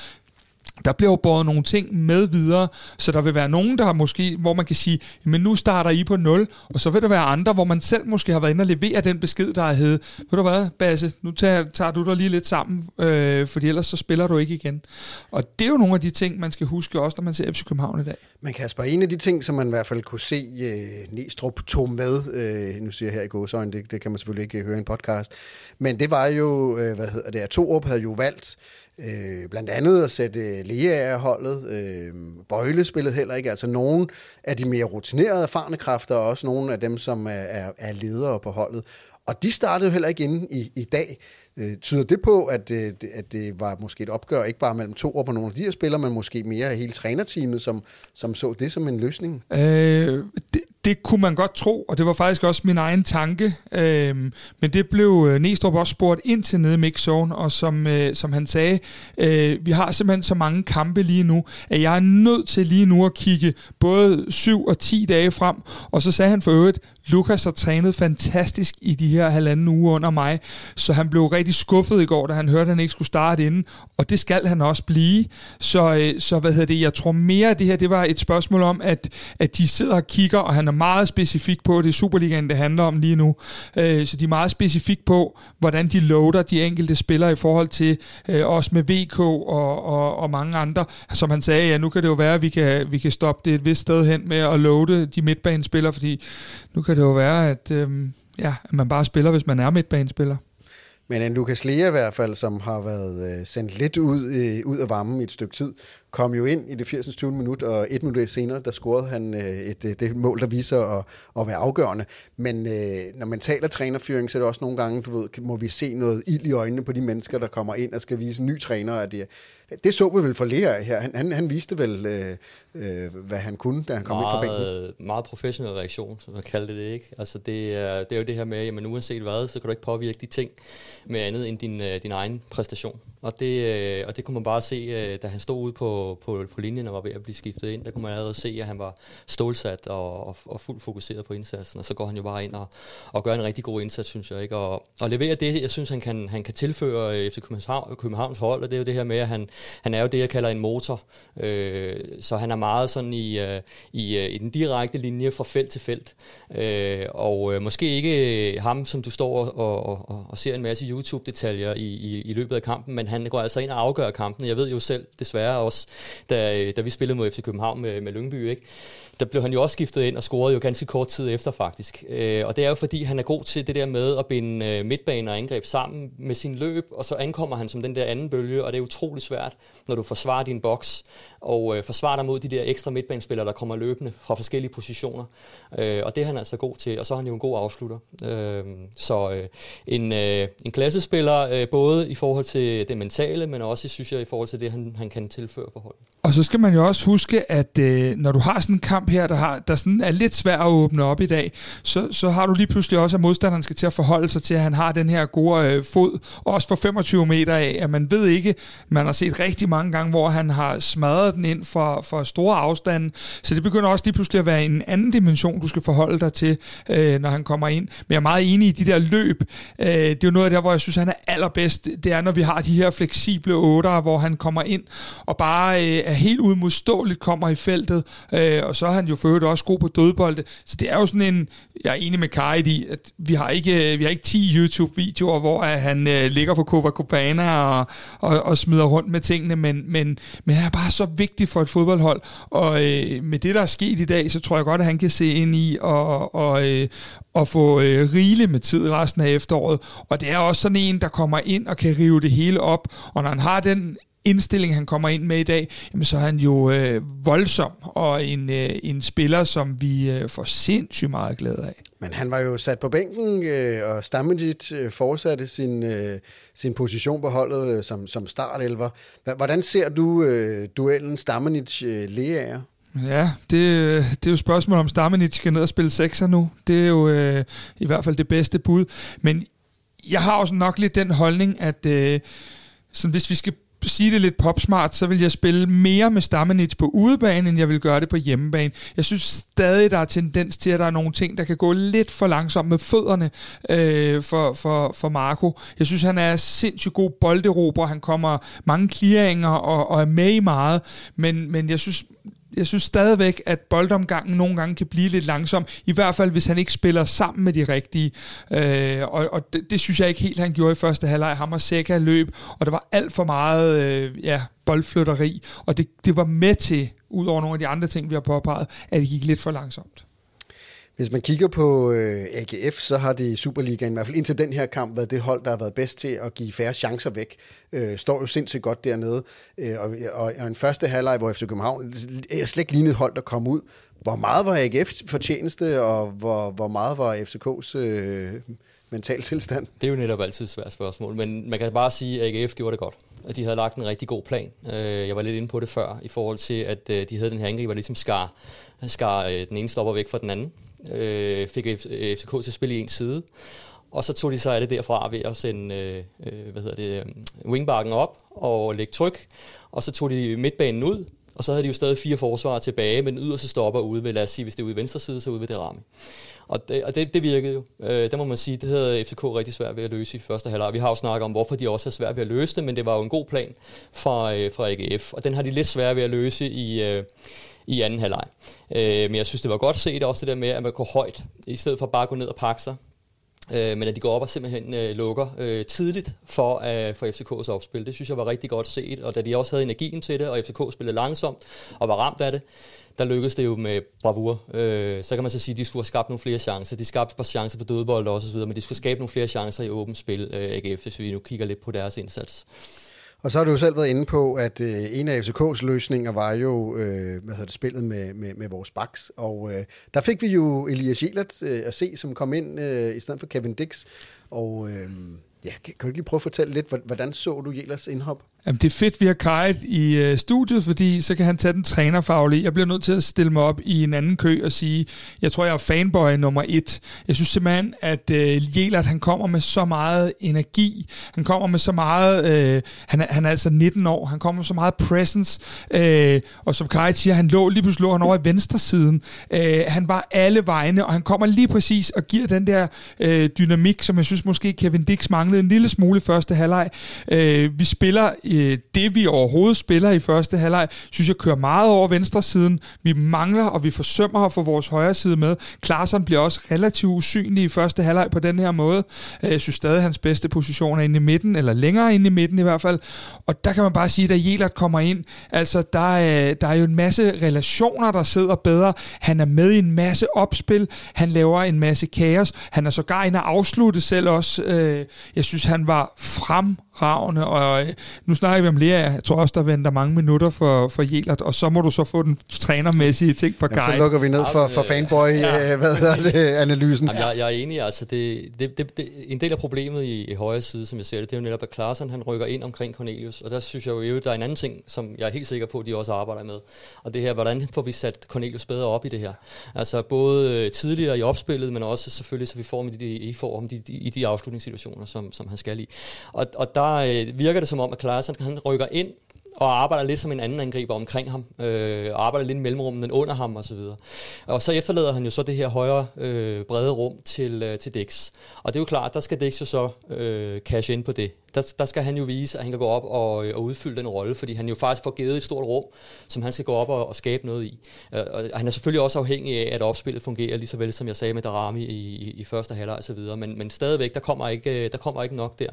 der bliver jo båret nogle ting med videre, så der vil være nogen, der måske, hvor man kan sige, men nu starter I på 0, og så vil der være andre, hvor man selv måske har været inde og levere den besked, der er hed, ved du hvad, Basse, nu tager, tager du dig lige lidt sammen, øh, fordi ellers så spiller du ikke igen. Og det er jo nogle af de ting, man skal huske også, når man ser FC København i dag. Men Kasper, en af de ting, som man i hvert fald kunne se øh, Næstrup tog med, øh, nu siger jeg her i gåsøjne, det, det kan man selvfølgelig ikke øh, høre i en podcast, men det var jo, øh, hvad hedder det, at Torup havde jo valgt Øh, blandt andet at sætte Lea holdet. Øh, Bøjle spillede heller ikke. Altså nogle af de mere rutinerede, erfarne kræfter, og også nogle af dem, som er, er, er ledere på holdet. Og de startede jo heller ikke inde i, i dag. Øh, tyder det på, at, øh, at det var måske et opgør, ikke bare mellem to og på nogle af de her spillere, men måske mere hele trænerteamet, som, som så det som en løsning? Øh, det, det kunne man godt tro, og det var faktisk også min egen tanke. Øhm, men det blev øh, Næstrup også spurgt ind til nede i mixzone, og som, øh, som han sagde, øh, vi har simpelthen så mange kampe lige nu, at jeg er nødt til lige nu at kigge både 7 og 10 dage frem, og så sagde han for øvrigt, Lukas har trænet fantastisk i de her halvanden uge under mig, så han blev rigtig skuffet i går, da han hørte, at han ikke skulle starte inden, og det skal han også blive. Så, øh, så hvad hedder det, jeg tror mere, at det her det var et spørgsmål om, at, at de sidder og kigger, og han er meget specifik på, det er Superligaen, det handler om lige nu, øh, så de er meget specifik på, hvordan de loader de enkelte spillere i forhold til øh, os med VK og, og, og mange andre. Som han sagde, ja, nu kan det jo være, at vi kan, vi kan stoppe det et vist sted hen med at loade de midtbanespillere, fordi nu kan det jo være, at, øh, ja, at man bare spiller, hvis man er midtbanespiller. Men en Lukas Lea i hvert fald, som har været øh, sendt lidt ud, øh, ud af varmen i et stykke tid, kom jo ind i det 80. 20. minut, og et minut senere, der scorede han øh, et, øh, det mål, der viser at, at være afgørende. Men øh, når man taler trænerfyring, så er det også nogle gange, du ved, må vi se noget ild i øjnene på de mennesker, der kommer ind og skal vise en ny træner, at det, det så vi vel for Lea her. Han, han, han viste vel, øh, øh, hvad han kunne, da han kom meget, ind på bænken. Meget professionel reaktion, som jeg kaldte det, ikke? Altså det, er, det er jo det her med, jamen uanset hvad, så kan du ikke påvirke de ting med andet end din, øh, din egen præstation. Og det, øh, og det kunne man bare se, øh, da han stod ude på, på, på linjen og var ved at blive skiftet ind, der kunne man allerede se, at han var stålsat og, og, og fuldt fokuseret på indsatsen, og så går han jo bare ind og, og gør en rigtig god indsats, synes jeg. Ikke? Og, og leverer det, jeg synes, han kan, han kan tilføre FC København, Københavns hold, og det er jo det her med, at han, han er jo det, jeg kalder en motor. Øh, så han er meget sådan i, øh, i, øh, i den direkte linje fra felt til felt. Øh, og øh, måske ikke øh, ham, som du står og, og, og, og ser en masse YouTube-detaljer i, i, i løbet af kampen, men han går altså ind og afgør kampen. Jeg ved jo selv, desværre også, da, øh, da vi spillede mod FC København med, med Lyngby, ikke? der blev han jo også skiftet ind og scorede jo ganske kort tid efter faktisk. Øh, og det er jo fordi, han er god til det der med at binde øh, midtbane og angreb sammen med sin løb, og så ankommer han som den der anden bølge, og det er utrolig svært, når du forsvarer din boks, og øh, forsvarer dig mod de der ekstra midtbanespillere, der kommer løbende fra forskellige positioner. Øh, og det er han altså god til, og så er han jo en god afslutter. Øh, så øh, en, øh, en klassespiller, øh, både i forhold til det mentale, men også, synes jeg, i forhold til det, han, han kan tilføre på holdet. Og så skal man jo også huske, at øh, når du har sådan en kamp her, der, har, der sådan er lidt svær at åbne op i dag, så, så har du lige pludselig også, at modstanderen skal til at forholde sig til, at han har den her gode øh, fod, også for 25 meter af, at man ved ikke, man har set rigtig mange gange, hvor han har smadret den ind for, for store afstande, så det begynder også lige pludselig at være en anden dimension, du skal forholde dig til, øh, når han kommer ind. Men jeg er meget enig i de der løb. Øh, det er jo noget af det, hvor jeg synes, han er allerbedst. Det er, når vi har de her fleksible otter, hvor han kommer ind og bare øh, er helt udmodståeligt kommer i feltet, øh, og så er han jo for øvrigt også god på dødbolde. Så det er jo sådan en, jeg er enig med Karit i, at vi har ikke, øh, vi har ikke 10 YouTube-videoer, hvor at han øh, ligger på Copacabana og, og, og smider rundt med tingene, men, men, men han er bare så vigtig for et fodboldhold, og øh, med det, der er sket i dag, så tror jeg godt, at han kan se ind i og, og, øh, og få øh, rigeligt med tid resten af efteråret. Og det er også sådan en, der kommer ind og kan rive det hele op, og når han har den indstilling, han kommer ind med i dag, jamen, så er han jo øh, voldsom og en, øh, en spiller, som vi øh, får sindssygt meget glæde af. Men han var jo sat på bænken, øh, og Stammenit øh, fortsatte sin, øh, sin position på holdet øh, som, som startelver. Hvordan ser du øh, duellen Stammenit-Leager? Ja, det, det er jo spørgsmål om Stammenit skal ned og spille sekser nu. Det er jo øh, i hvert fald det bedste bud. Men jeg har også nok lidt den holdning, at øh, sådan, hvis vi skal sige det lidt popsmart, så vil jeg spille mere med Stammenits på udebane, end jeg vil gøre det på hjemmebane. Jeg synes stadig, der er tendens til, at der er nogle ting, der kan gå lidt for langsomt med fødderne øh, for, for, for Marco. Jeg synes, han er sindssygt god bolderober. Han kommer mange clearinger og, og er med i meget, men, men jeg synes, jeg synes stadigvæk, at boldomgangen nogle gange kan blive lidt langsom, i hvert fald hvis han ikke spiller sammen med de rigtige. Øh, og og det, det synes jeg ikke helt, han gjorde i første halvleg. Ham og Seca løb, og der var alt for meget øh, ja, boldflytteri, og det, det var med til, ud over nogle af de andre ting, vi har påpeget, at det gik lidt for langsomt. Hvis man kigger på øh, AGF, så har det i Superligaen, i hvert fald indtil den her kamp, været det hold, der har været bedst til at give færre chancer væk. Øh, står jo sindssygt godt dernede. Øh, og, og, og en første halvleg, hvor FC København er øh, slet ikke lignet hold, der kom ud. Hvor meget var AGF's fortjeneste, og hvor, hvor meget var FCK's øh, mental tilstand? Det er jo netop altid et svært spørgsmål, men man kan bare sige, at AGF gjorde det godt. At de havde lagt en rigtig god plan. Øh, jeg var lidt inde på det før, i forhold til, at øh, de havde den her angriber, ligesom skar, skar øh, den ene stopper væk fra den anden øh, fik FCK til at spille i en side. Og så tog de sig af det derfra ved at sende øh, hvad hedder det, øh, wingbacken op og lægge tryk. Og så tog de midtbanen ud, og så havde de jo stadig fire forsvarer tilbage, men yderste stopper ude ved, lad os sige, hvis det er ude i venstre side, så ude ved det ramme. Og det, og det, det virkede jo. Øh, det må man sige, det havde FCK rigtig svært ved at løse i første halvleg. Vi har jo snakket om, hvorfor de også har svært ved at løse det, men det var jo en god plan fra, øh, fra AGF, og den har de lidt svært ved at løse i, øh, i anden halvleg. Øh, men jeg synes, det var godt set også det der med, at man går højt, i stedet for bare at gå ned og pakke sig. Øh, men at de går op og simpelthen øh, lukker øh, tidligt for, øh, for FCK's opspil. Det synes jeg var rigtig godt set, og da de også havde energien til det, og FCK spillede langsomt og var ramt af det, der lykkedes det jo med bravur. Øh, så kan man så sige, at de skulle have skabt nogle flere chancer. De skabte et par chancer på dødbold og så videre, men de skulle skabe nogle flere chancer i åbent spil, øh, AGF, hvis vi nu kigger lidt på deres indsats. Og så har du jo selv været inde på, at øh, en af FCK's løsninger var jo øh, hvad hedder det, spillet med, med, med vores backs. Og øh, der fik vi jo Elias Jelert øh, at se, som kom ind øh, i stedet for Kevin Dix. Og øh, ja, kan, kan du lige prøve at fortælle lidt, hvordan så du Jelers indhop? Jamen, det er fedt, vi har Kajt i øh, studiet, fordi så kan han tage den trænerfaglige. Jeg bliver nødt til at stille mig op i en anden kø og sige, jeg tror, jeg er fanboy nummer et. Jeg synes simpelthen, at øh, Jelert, han kommer med så meget energi. Han kommer med så meget... Øh, han, er, han er altså 19 år. Han kommer med så meget presence. Øh, og som Kajt siger, han lå lige pludselig lå han over i venstre siden. Øh, han var alle vegne, og han kommer lige præcis og giver den der øh, dynamik, som jeg synes måske Kevin Dix manglede en lille smule første halvleg. Øh, vi spiller øh, Øh, det, vi overhovedet spiller i første halvleg, synes jeg kører meget over venstre siden. Vi mangler, og vi forsømmer at få vores højre side med. Klaarsson bliver også relativt usynlig i første halvleg på den her måde. Øh, jeg synes stadig, at hans bedste position er inde i midten, eller længere inde i midten i hvert fald. Og der kan man bare sige, at da Jelert kommer ind, altså der er, der er jo en masse relationer, der sidder bedre. Han er med i en masse opspil. Han laver en masse kaos. Han er sågar inde og afslutte selv også. Jeg synes, han var frem fremragende, og øh, nu snakker vi om Lea, jeg tror også, der venter mange minutter for, for Jelert, og så må du så få den trænermæssige ting for Kai. så lukker vi ned for, for fanboy, ja. Øh, hvad hedder det, analysen. Jamen, jeg, jeg er enig, altså det, det, det, det, en del af problemet i, i højre side, som jeg ser det, det er jo netop, at Klaassen, han rykker ind omkring Cornelius, og der synes jeg jo, der er en anden ting, som jeg er helt sikker på, at de også arbejder med, og det her, hvordan får vi sat Cornelius bedre op i det her? Altså både øh, tidligere i opspillet, men også selvfølgelig, så vi får med de, i, form de, de, i de afslutningssituationer, som, som han skal i. Og, og der øh, virker det som om, at Klaassen han rykker ind og arbejder lidt som en anden angriber omkring ham, øh, og arbejder lidt i mellemrummet under ham osv. Og, og så efterlader han jo så det her højere øh, brede rum til, øh, til Dix. Og det er jo klart, der skal Dix jo så øh, cash ind på det der, der skal han jo vise, at han kan gå op og, øh, og udfylde den rolle, fordi han jo faktisk får givet et stort rum, som han skal gå op og, og skabe noget i. Øh, og han er selvfølgelig også afhængig af, at opspillet fungerer, lige så vel som jeg sagde med Darami i, i, i første halvleg og så videre, men, men stadigvæk, der kommer, ikke, øh, der kommer ikke nok der.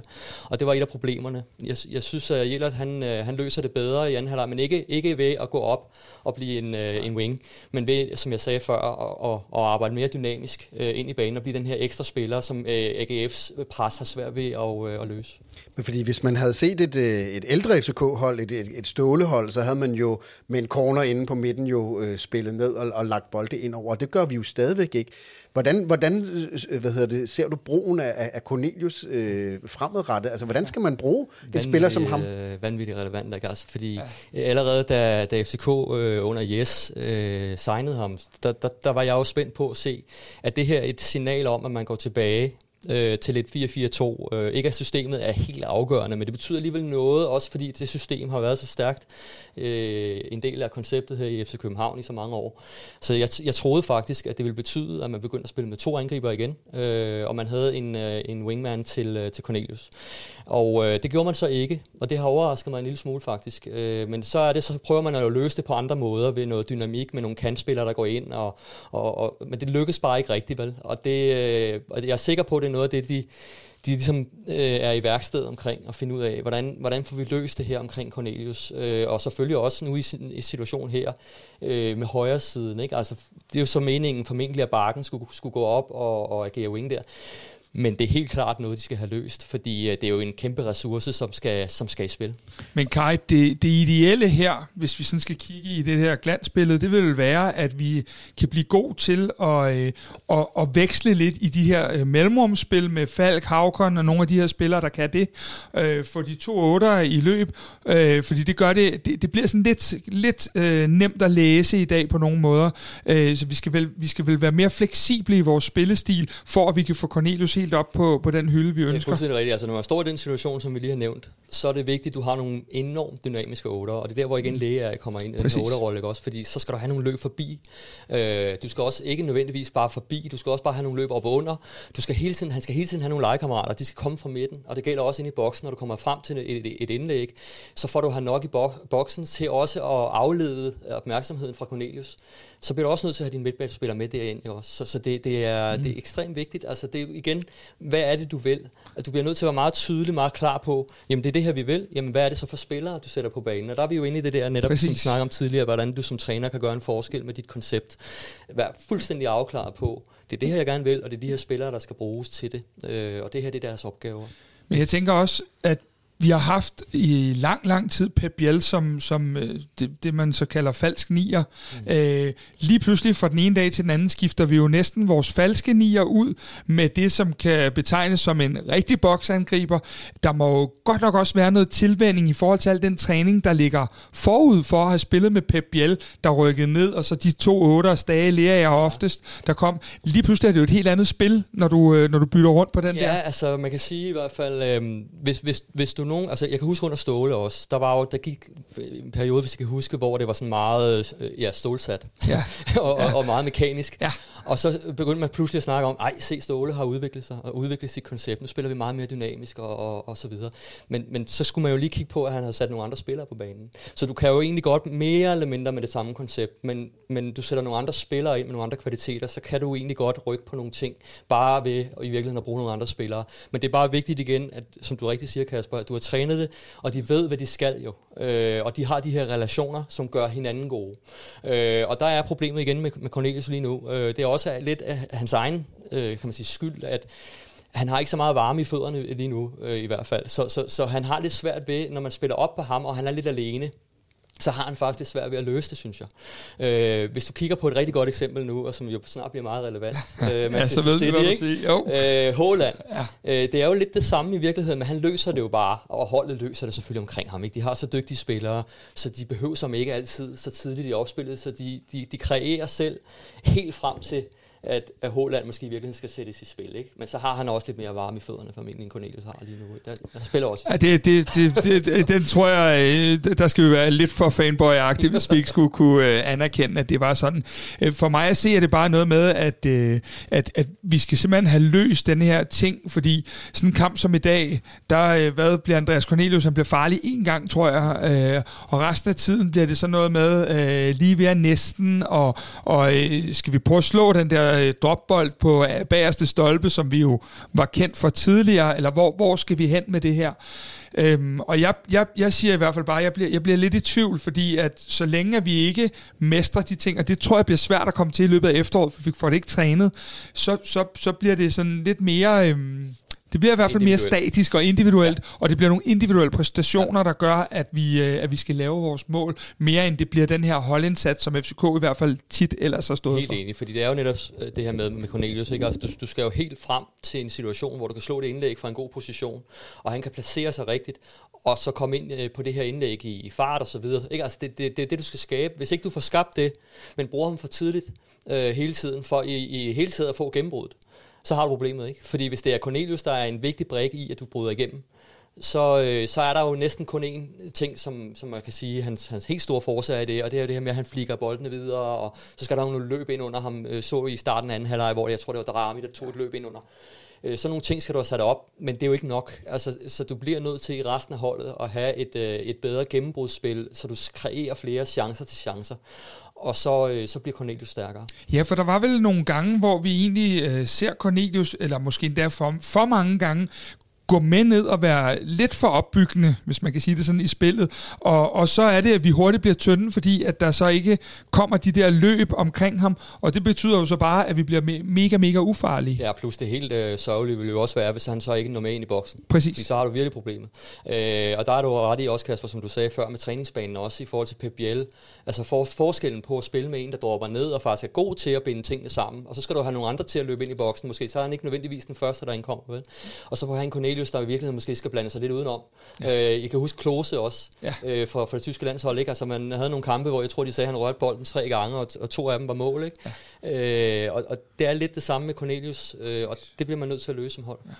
Og det var et af problemerne. Jeg, jeg synes, at Jellert, han, han løser det bedre i anden halvleg, men ikke, ikke ved at gå op og blive en, en wing, men ved, som jeg sagde før, at, at, at arbejde mere dynamisk ind i banen og blive den her ekstra spiller, som AGF's pres har svært ved at, at løse. Men fordi hvis man havde set et, øh, et ældre FCK-hold, et, et, et stålehold, så havde man jo med en corner inde på midten jo øh, spillet ned og, og lagt bolde ind over. Det gør vi jo stadigvæk ikke. Hvordan, hvordan øh, hvad hedder det, ser du brugen af, af Cornelius øh, fremadrettet? Altså, hvordan skal man bruge en spiller som ham? Øh, vanvittigt relevant, ikke? Altså, fordi ja. allerede da, da FCK øh, under Yes øh, signede ham, der, der, der var jeg jo spændt på at se, at det her er et signal om, at man går tilbage øh, til et 4-4-2. Øh, ikke at systemet er helt afgørende, men det betyder alligevel noget, også fordi det system har været så stærkt øh, en del af konceptet her i FC København i så mange år. Så jeg, jeg troede faktisk, at det ville betyde, at man begyndte at spille med to angriber igen, øh, og man havde en, øh, en wingman til, øh, til Cornelius. Og øh, det gjorde man så ikke, og det har overrasket mig en lille smule faktisk. Øh, men så er det, så prøver man at løse det på andre måder ved noget dynamik med nogle kantspillere, der går ind, og, og, og, men det lykkes bare ikke rigtigt, vel? Og det, øh, jeg er sikker på, at det er noget af det, de, de ligesom øh, er i værksted omkring at finde ud af, hvordan, hvordan får vi løst det her omkring Cornelius. Øh, og selvfølgelig også nu i, i situationen her øh, med højre siden. Ikke? Altså, det er jo så meningen formentlig, at bakken skulle, skulle gå op og, og agere wing der. Men det er helt klart noget, de skal have løst, fordi øh, det er jo en kæmpe ressource, som skal, som skal i spil. Men Kai, det, det ideelle her, hvis vi sådan skal kigge i det her glansbillede, det vil være, at vi kan blive god til at, øh, at, at veksle lidt i de her øh, mellemrumspil med Falk, Havkon og nogle af de her spillere, der kan det, øh, for de to otter i løb, øh, fordi det gør det, det, det bliver sådan lidt, lidt øh, nemt at læse i dag på nogle måder, øh, så vi skal, vel, vi skal vel være mere fleksible i vores spillestil, for at vi kan få Cornelius helt op på, på den hylde, vi ønsker. Det er fuldstændig rigtigt. Altså, når man står i den situation, som vi lige har nævnt, så er det vigtigt, at du har nogle enormt dynamiske otter, og det er der, hvor igen mm. læge kommer ind i den otterrolle, ikke også? Fordi så skal du have nogle løb forbi. Øh, du skal også ikke nødvendigvis bare forbi, du skal også bare have nogle løb op og under. Du skal hele tiden, han skal hele tiden have nogle legekammerater, de skal komme fra midten, og det gælder også ind i boksen, når du kommer frem til et, et, et indlæg, så får du have nok i boksen til også at aflede opmærksomheden fra Cornelius så bliver du også nødt til at have din midtbanespiller med derind. Jo. Så, så det, det, er, mm. det er ekstremt vigtigt. Altså det er igen, hvad er det, du vil? Altså, du bliver nødt til at være meget tydelig, meget klar på, jamen det er det her, vi vil. Jamen hvad er det så for spillere, du sætter på banen? Og der er vi jo inde i det der netop, Præcis. som vi snakkede om tidligere, hvordan du som træner kan gøre en forskel med dit koncept. Vær fuldstændig afklaret på, det er det her, jeg gerne vil, og det er de her spillere, der skal bruges til det. Øh, og det her, det er deres opgaver. Men jeg tænker også, at vi har haft i lang, lang tid Pep Biel som, som øh, det, det, man så kalder falsk nier. Mm. Øh, lige pludselig fra den ene dag til den anden skifter vi jo næsten vores falske nier ud med det, som kan betegnes som en rigtig boksangriber. Der må jo godt nok også være noget tilvænding i forhold til al den træning, der ligger forud for at have spillet med Pep Biel, der rykkede ned, og så de to otte dage lærer jeg oftest, der kom. Lige pludselig er det jo et helt andet spil, når du, øh, når du bytter rundt på den ja, der. Ja, altså man kan sige i hvert fald, øh, hvis, hvis, hvis du nogen, altså jeg kan huske under Ståle også, der var jo, der gik en periode, hvis jeg kan huske, hvor det var sådan meget, øh, ja, stålsat. Ja. *laughs* og, ja. Og, og, meget mekanisk. Ja. Og så begyndte man pludselig at snakke om, ej, se, Ståle har udviklet sig, og udviklet sit koncept. Nu spiller vi meget mere dynamisk, og, og, og så videre. Men, men så skulle man jo lige kigge på, at han havde sat nogle andre spillere på banen. Så du kan jo egentlig godt mere eller mindre med det samme koncept, men, men du sætter nogle andre spillere ind med nogle andre kvaliteter, så kan du egentlig godt rykke på nogle ting, bare ved at i virkeligheden at bruge nogle andre spillere. Men det er bare vigtigt igen, at, som du rigtig siger, Kasper, at du du har trænet det, og de ved, hvad de skal jo. Øh, og de har de her relationer, som gør hinanden gode. Øh, og der er problemet igen med, med Cornelius lige nu. Øh, det er også lidt af hans egen øh, kan man sige, skyld, at han har ikke så meget varme i fødderne lige nu, øh, i hvert fald. Så, så, så han har lidt svært ved, når man spiller op på ham, og han er lidt alene, så har han faktisk svært ved at løse det, synes jeg. Øh, hvis du kigger på et rigtig godt eksempel nu, og som jo snart bliver meget relevant. *laughs* Øh, ja, så ved du, hvad du siger. Jo. Øh, Håland. Ja. Øh, det er jo lidt det samme i virkeligheden, men han løser det jo bare, og holdet løser det selvfølgelig omkring ham. Ikke? De har så dygtige spillere, så de behøver som ikke altid så tidligt i opspillet, så de, de, de kreerer selv helt frem til at, at Håland måske i virkeligheden skal sættes i spil. Ikke? Men så har han også lidt mere varme i fødderne, formentlig end Cornelius har lige nu. Der, der spiller også. Ja, det, det, det, det, den tror jeg, øh, der skal vi være lidt for fanboy hvis vi ikke skulle kunne øh, anerkende, at det var sådan. Øh, for mig at se, er det bare noget med, at, at, at vi skal simpelthen have løst den her ting, fordi sådan en kamp som i dag, der hvad bliver Andreas Cornelius, han bliver farlig en gang, tror jeg, og resten af tiden bliver det så noget med lige ved næsten, og, og skal vi prøve at slå den der øh, dropbold på øh, bagerste stolpe, som vi jo var kendt for tidligere, eller hvor, hvor skal vi hen med det her? Øhm, og jeg, jeg, jeg siger i hvert fald bare, at jeg bliver, jeg bliver lidt i tvivl, fordi at så længe at vi ikke mestrer de ting, og det tror jeg bliver svært at komme til i løbet af efteråret, for vi får det ikke trænet, så, så, så bliver det sådan lidt mere... Øhm, det bliver i hvert fald mere statisk og individuelt, ja. og det bliver nogle individuelle præstationer, ja. der gør, at vi, øh, at vi skal lave vores mål, mere end det bliver den her holdindsats, som FCK i hvert fald tit ellers har stået helt for. Helt enig, fordi det er jo netop øh, det her med, med Cornelius. Ikke? Altså, du, du skal jo helt frem til en situation, hvor du kan slå det indlæg fra en god position, og han kan placere sig rigtigt, og så komme ind øh, på det her indlæg i, i fart og så videre. Ikke? Altså, det, det, det er det, du skal skabe. Hvis ikke du får skabt det, men bruger ham for tidligt øh, hele tiden, for i, i hele tiden at få gennembruddet, så har du problemet, ikke? Fordi hvis det er Cornelius, der er en vigtig brik i, at du bryder igennem, så, øh, så er der jo næsten kun én ting, som, som man kan sige, hans, hans helt store forsag i det, og det er det her med, at han flikker boldene videre, og så skal der jo nogle løb ind under ham, øh, så i starten af anden halvleg, hvor jeg tror, det var Drami, der tog et løb ind under. Øh, sådan nogle ting skal du have sat op, men det er jo ikke nok. Altså, så du bliver nødt til i resten af holdet at have et, øh, et bedre gennembrudsspil, så du kreerer flere chancer til chancer og så, øh, så bliver Cornelius stærkere. Ja, for der var vel nogle gange, hvor vi egentlig øh, ser Cornelius, eller måske endda for, for mange gange, gå med ned og være lidt for opbyggende, hvis man kan sige det sådan i spillet. Og, og så er det, at vi hurtigt bliver tynde, fordi at der så ikke kommer de der løb omkring ham, og det betyder jo så bare, at vi bliver me- mega, mega ufarlige. Ja, plus det helt øh, sørgelige vil jo også være, hvis han så ikke når med ind i boksen. Præcis. Fordi så har du virkelig problemet. Øh, og der er du ret i også, Kasper, som du sagde før, med træningsbanen også i forhold til Pep Biel. Altså for, forskellen på at spille med en, der dropper ned og faktisk er god til at binde tingene sammen, og så skal du have nogle andre til at løbe ind i boksen. Måske så er han ikke nødvendigvis den første, der indkommer. Vel? Og så på han Cornelius, der i virkeligheden måske skal blande sig lidt udenom. Ja. Øh, I kan huske Klose også, ja. øh, for, for det tyske landshold. Ikke? Altså, man havde nogle kampe, hvor jeg tror, de sagde, at han rørte bolden tre gange, og, og to af dem var mål. Ikke? Ja. Øh, og, og det er lidt det samme med Cornelius, øh, og det bliver man nødt til at løse som hold. Ja.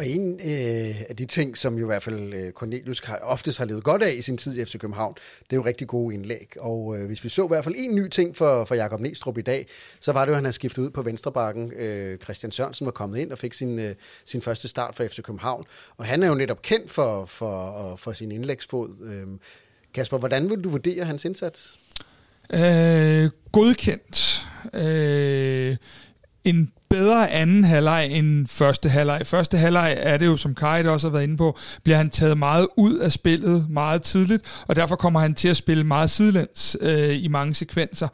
Og en øh, af de ting, som jo i hvert fald øh, Cornelius har, oftest har levet godt af i sin tid i FC København, det er jo rigtig gode indlæg. Og øh, hvis vi så i hvert fald en ny ting for, for Jakob Næstrup i dag, så var det jo, at han har skiftet ud på venstrebakken. Øh, Christian Sørensen var kommet ind og fik sin, øh, sin første start for FC København. Og han er jo netop kendt for, for, øh, for sin indlægsfod. Øh, Kasper, hvordan vil du vurdere hans indsats? Øh, godkendt. Øh, en bedre anden halvleg end første halvleg. Første halvleg er det jo, som Kai også har været inde på, bliver han taget meget ud af spillet meget tidligt, og derfor kommer han til at spille meget sidelæns øh, i mange sekvenser.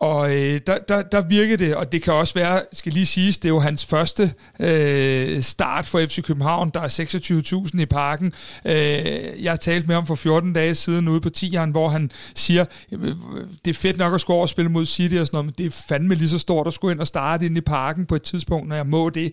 Og øh, der, der, der virker det, og det kan også være, skal lige siges, det er jo hans første øh, start for FC København. Der er 26.000 i parken. Øh, jeg har talt med ham for 14 dage siden ude på 10'eren, hvor han siger, øh, det er fedt nok at skulle over og spille mod City og sådan noget, men det er fandme lige så stort at skulle ind og starte ind i parken på et tidspunkt, når jeg må det.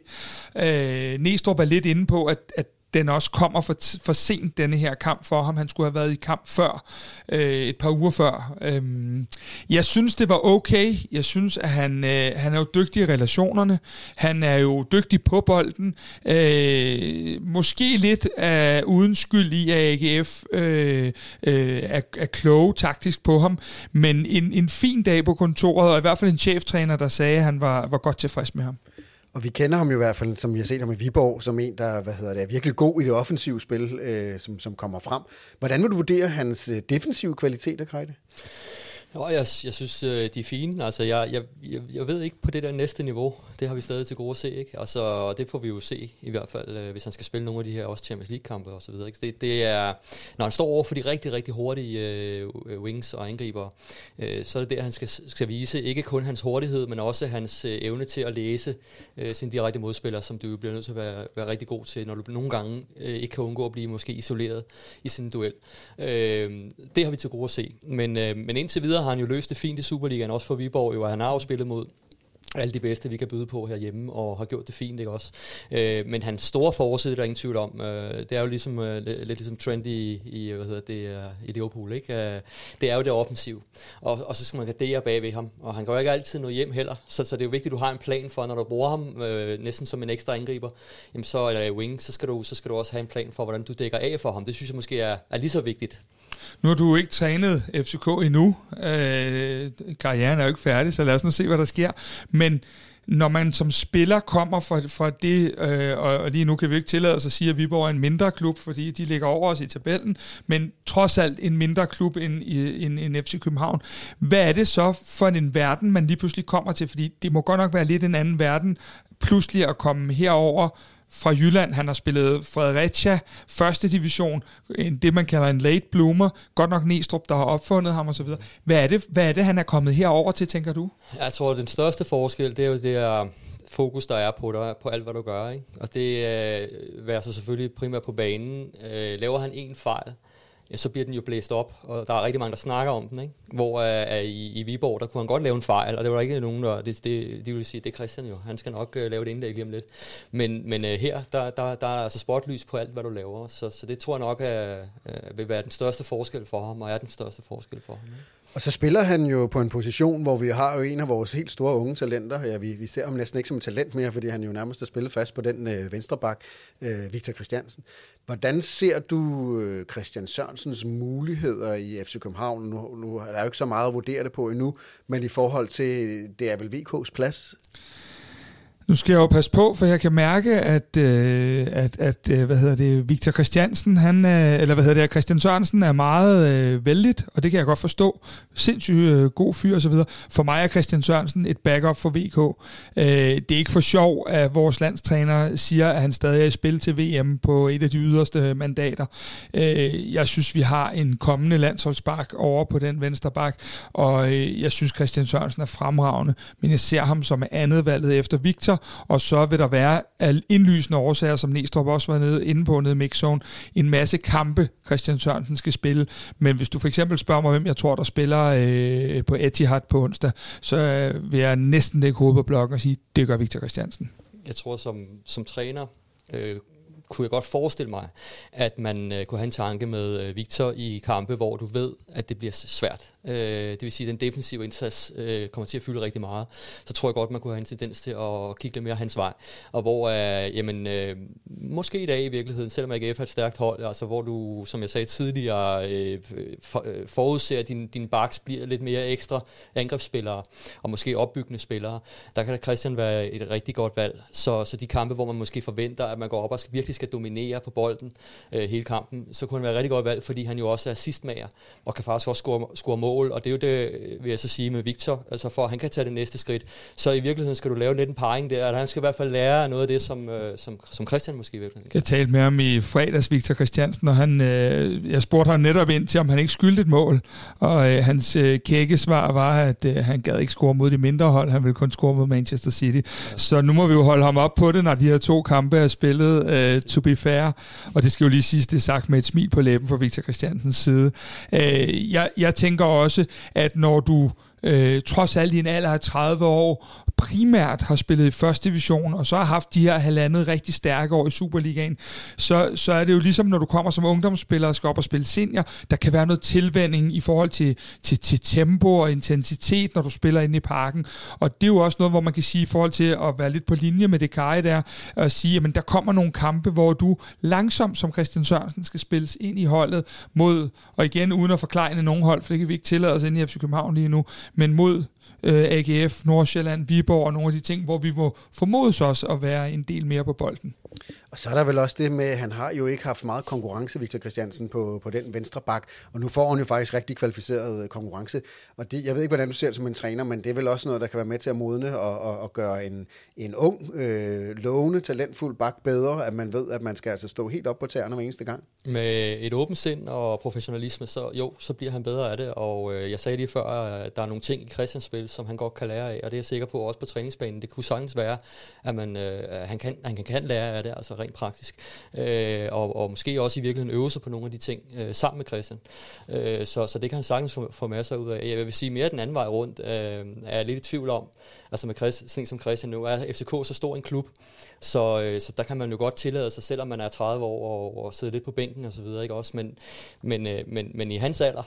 Øh, Næstrup er lidt inde på, at, at den også kommer for, for sent, denne her kamp for ham. Han skulle have været i kamp før, øh, et par uger før. Øhm, jeg synes, det var okay. Jeg synes, at han, øh, han er jo dygtig i relationerne. Han er jo dygtig på bolden. Øh, måske lidt af, uden skyld i, at AGF øh, øh, er, er kloge taktisk på ham. Men en, en fin dag på kontoret, og i hvert fald en cheftræner, der sagde, at han var, var godt tilfreds med ham. Og vi kender ham jo i hvert fald, som vi har set ham i Viborg, som en, der hvad hedder det, er virkelig god i det offensive spil, øh, som, som kommer frem. Hvordan vil du vurdere hans øh, defensive kvaliteter, Krejde? Jo, jeg, jeg synes, øh, de er fine. Altså, jeg, jeg, jeg, ved ikke på det der næste niveau. Det har vi stadig til gode at se. Ikke? Altså, det får vi jo se, i hvert fald, øh, hvis han skal spille nogle af de her også Champions League-kampe og så videre. Ikke? Det, det er, når han står over for de rigtig, rigtig hurtige øh, wings og angriber, øh, så er det der, han skal, skal vise ikke kun hans hurtighed, men også hans øh, evne til at læse øh, sin direkte modspiller, som du bliver nødt til at være, være rigtig god til, når du nogle gange øh, ikke kan undgå at blive måske isoleret i sin duel. Øh, det har vi til gode at se. Men, øh, men indtil videre har han jo løst det fint i Superligaen, også for Viborg, jo, og han har jo spillet mod alle de bedste, vi kan byde på herhjemme, og har gjort det fint, ikke også? Øh, men hans store forside, der er ingen tvivl om, øh, det er jo ligesom, øh, lidt ligesom trendy i, i, hvad hedder det, uh, i Liverpool, ikke? Øh, det er jo det offensiv. Og, og så skal man gardere bag ved ham, og han går jo ikke altid noget hjem heller, så, så det er jo vigtigt, at du har en plan for, når du bruger ham øh, næsten som en ekstra angriber, jamen så, eller wing, så skal, du, så skal du også have en plan for, hvordan du dækker af for ham. Det synes jeg måske er, er lige så vigtigt. Nu har du ikke trænet FCK endnu. Øh, karrieren er jo ikke færdig, så lad os nu se, hvad der sker. Men når man som spiller kommer fra, fra det, øh, og lige nu kan vi ikke tillade os at sige, at Viborg er en mindre klub, fordi de ligger over os i tabellen, men trods alt en mindre klub end, end, end FC København. Hvad er det så for en verden, man lige pludselig kommer til? Fordi det må godt nok være lidt en anden verden, pludselig at komme herover fra Jylland. Han har spillet Fredericia, første division, det man kalder en late bloomer. Godt nok Næstrup, der har opfundet ham osv. Hvad er det, hvad er det han er kommet herover til, tænker du? Jeg tror, at den største forskel, det er jo det er fokus, der er på dig, på alt, hvad du gør. Ikke? Og det øh, værer sig selvfølgelig primært på banen. Øh, laver han en fejl, ja, så bliver den jo blæst op, og der er rigtig mange, der snakker om den. Ikke? Hvor uh, i, i Viborg, der kunne han godt lave en fejl, og det var der ikke nogen, der... Det, det, de vil sige, det er Christian jo. Han skal nok uh, lave et indlæg lige om lidt. Men, men uh, her, der, der, der er altså spotlys på alt, hvad du laver. Så, så det tror jeg nok er, uh, vil være den største forskel for ham, og er den største forskel for ham. Ikke? Og så spiller han jo på en position, hvor vi har jo en af vores helt store unge talenter. Ja, vi, vi ser ham næsten ikke som et talent mere, fordi han jo nærmest har spillet fast på den øh, venstreback, øh, Victor Christiansen. Hvordan ser du øh, Christian Sørensens muligheder i FC København? Nu, nu er der jo ikke så meget at vurdere det på endnu, men i forhold til, øh, det er vel VK's plads? Nu skal jeg jo passe på, for jeg kan mærke, at, øh, at, at øh, hvad hedder det, Victor Christiansen, han, øh, eller hvad hedder det, Christian Sørensen er meget øh, vældigt, og det kan jeg godt forstå. Sindssygt øh, god fyr og så videre. For mig er Christian Sørensen et backup for VK. Øh, det er ikke for sjov, at vores landstræner siger, at han stadig er i spil til VM på et af de yderste mandater. Øh, jeg synes, vi har en kommende landsholdsbak over på den venstre bak, og øh, jeg synes, Christian Sørensen er fremragende, men jeg ser ham som andet valget efter Victor, minutter, og så vil der være al indlysende årsager, som Næstrup også var nede, inde på nede i mixzone, en masse kampe, Christian Sørensen skal spille. Men hvis du for eksempel spørger mig, hvem jeg tror, der spiller øh, på Etihad på onsdag, så øh, vil jeg næsten lægge hovedet på blokken og sige, det gør Victor Christiansen. Jeg tror, som, som træner øh, kunne jeg godt forestille mig, at man øh, kunne have en tanke med øh, Victor i kampe, hvor du ved, at det bliver svært. Øh, det vil sige, at den defensive indsats øh, kommer til at fylde rigtig meget. Så tror jeg godt, man kunne have en tendens til at kigge lidt mere hans vej. Og hvor, øh, jamen, øh, måske i dag i virkeligheden, selvom AGF har et stærkt hold, altså hvor du, som jeg sagde tidligere, øh, for, øh, forudser, at din, din baks bliver lidt mere ekstra angrebsspillere, og måske opbyggende spillere, der kan Christian være et rigtig godt valg. Så, så de kampe, hvor man måske forventer, at man går op og skal, virkelig skal dominere på bolden øh, hele kampen, så kunne han være rigtig godt valg, fordi han jo også er assistmager, og kan faktisk også score, score mål og det er jo det, vil jeg så sige med Victor, altså for at han kan tage det næste skridt. Så i virkeligheden skal du lave lidt en parring der, at han skal i hvert fald lære noget af det, som, øh, som, som Christian måske i virkeligheden Jeg talte med ham i fredags, Victor Christiansen, og han, øh, jeg spurgte ham netop ind til, om han ikke skyldte et mål, og øh, hans øh, kække svar var, at øh, han gad ikke score mod de mindre hold, han ville kun score mod Manchester City. Ja. Så nu må vi jo holde ham op på det, når de her to kampe er spillet, øh, to be fair, og det skal jo lige siges, det er sagt med et smil på læben fra Victor Christiansens side. Øh, jeg, jeg tænker også, at når du øh, trods alt i en alder af 30 år, primært har spillet i første division, og så har haft de her halvandet rigtig stærke år i Superligaen, så, så er det jo ligesom, når du kommer som ungdomsspiller og skal op og spille senior, der kan være noget tilvænding i forhold til, til, til tempo og intensitet, når du spiller inde i parken. Og det er jo også noget, hvor man kan sige i forhold til at være lidt på linje med det Kai der, og sige, at der kommer nogle kampe, hvor du langsomt som Christian Sørensen skal spilles ind i holdet mod, og igen uden at forklare nogen hold, for det kan vi ikke tillade os inde i FC København lige nu, men mod øh, AGF, Nordsjælland, Viborg og nogle af de ting, hvor vi må formodes også at være en del mere på bolden. Og så er der vel også det med, at han har jo ikke haft meget konkurrence, Victor Christiansen, på, på den venstre bak, og nu får han jo faktisk rigtig kvalificeret øh, konkurrence. Og det, jeg ved ikke, hvordan du ser det som en træner, men det er vel også noget, der kan være med til at modne og, og, og gøre en, en ung, øh, lovende, talentfuld bak bedre, at man ved, at man skal altså stå helt op på tæerne hver eneste gang. Med et åbent sind og professionalisme, så jo, så bliver han bedre af det, og øh, jeg sagde lige før, at der er nogle ting i Christians spil, som han godt kan lære af, og det er jeg sikker på også på træningsbanen. Det kunne sagtens være, at man, øh, han, kan, han kan, kan lære af det, altså rent praktisk. Øh, og, og måske også i virkeligheden øve sig på nogle af de ting øh, sammen med Christian. Øh, så, så det kan han sagtens få, få masser ud af. Jeg vil sige mere den anden vej rundt, øh, er jeg lidt i tvivl om. Altså med Christian, sådan som Christian nu er FCK så stor en klub, så, øh, så der kan man jo godt tillade sig, selvom man er 30 år og, og sidder lidt på bænken og så videre, ikke også? Men, men, øh, men, men i hans alder,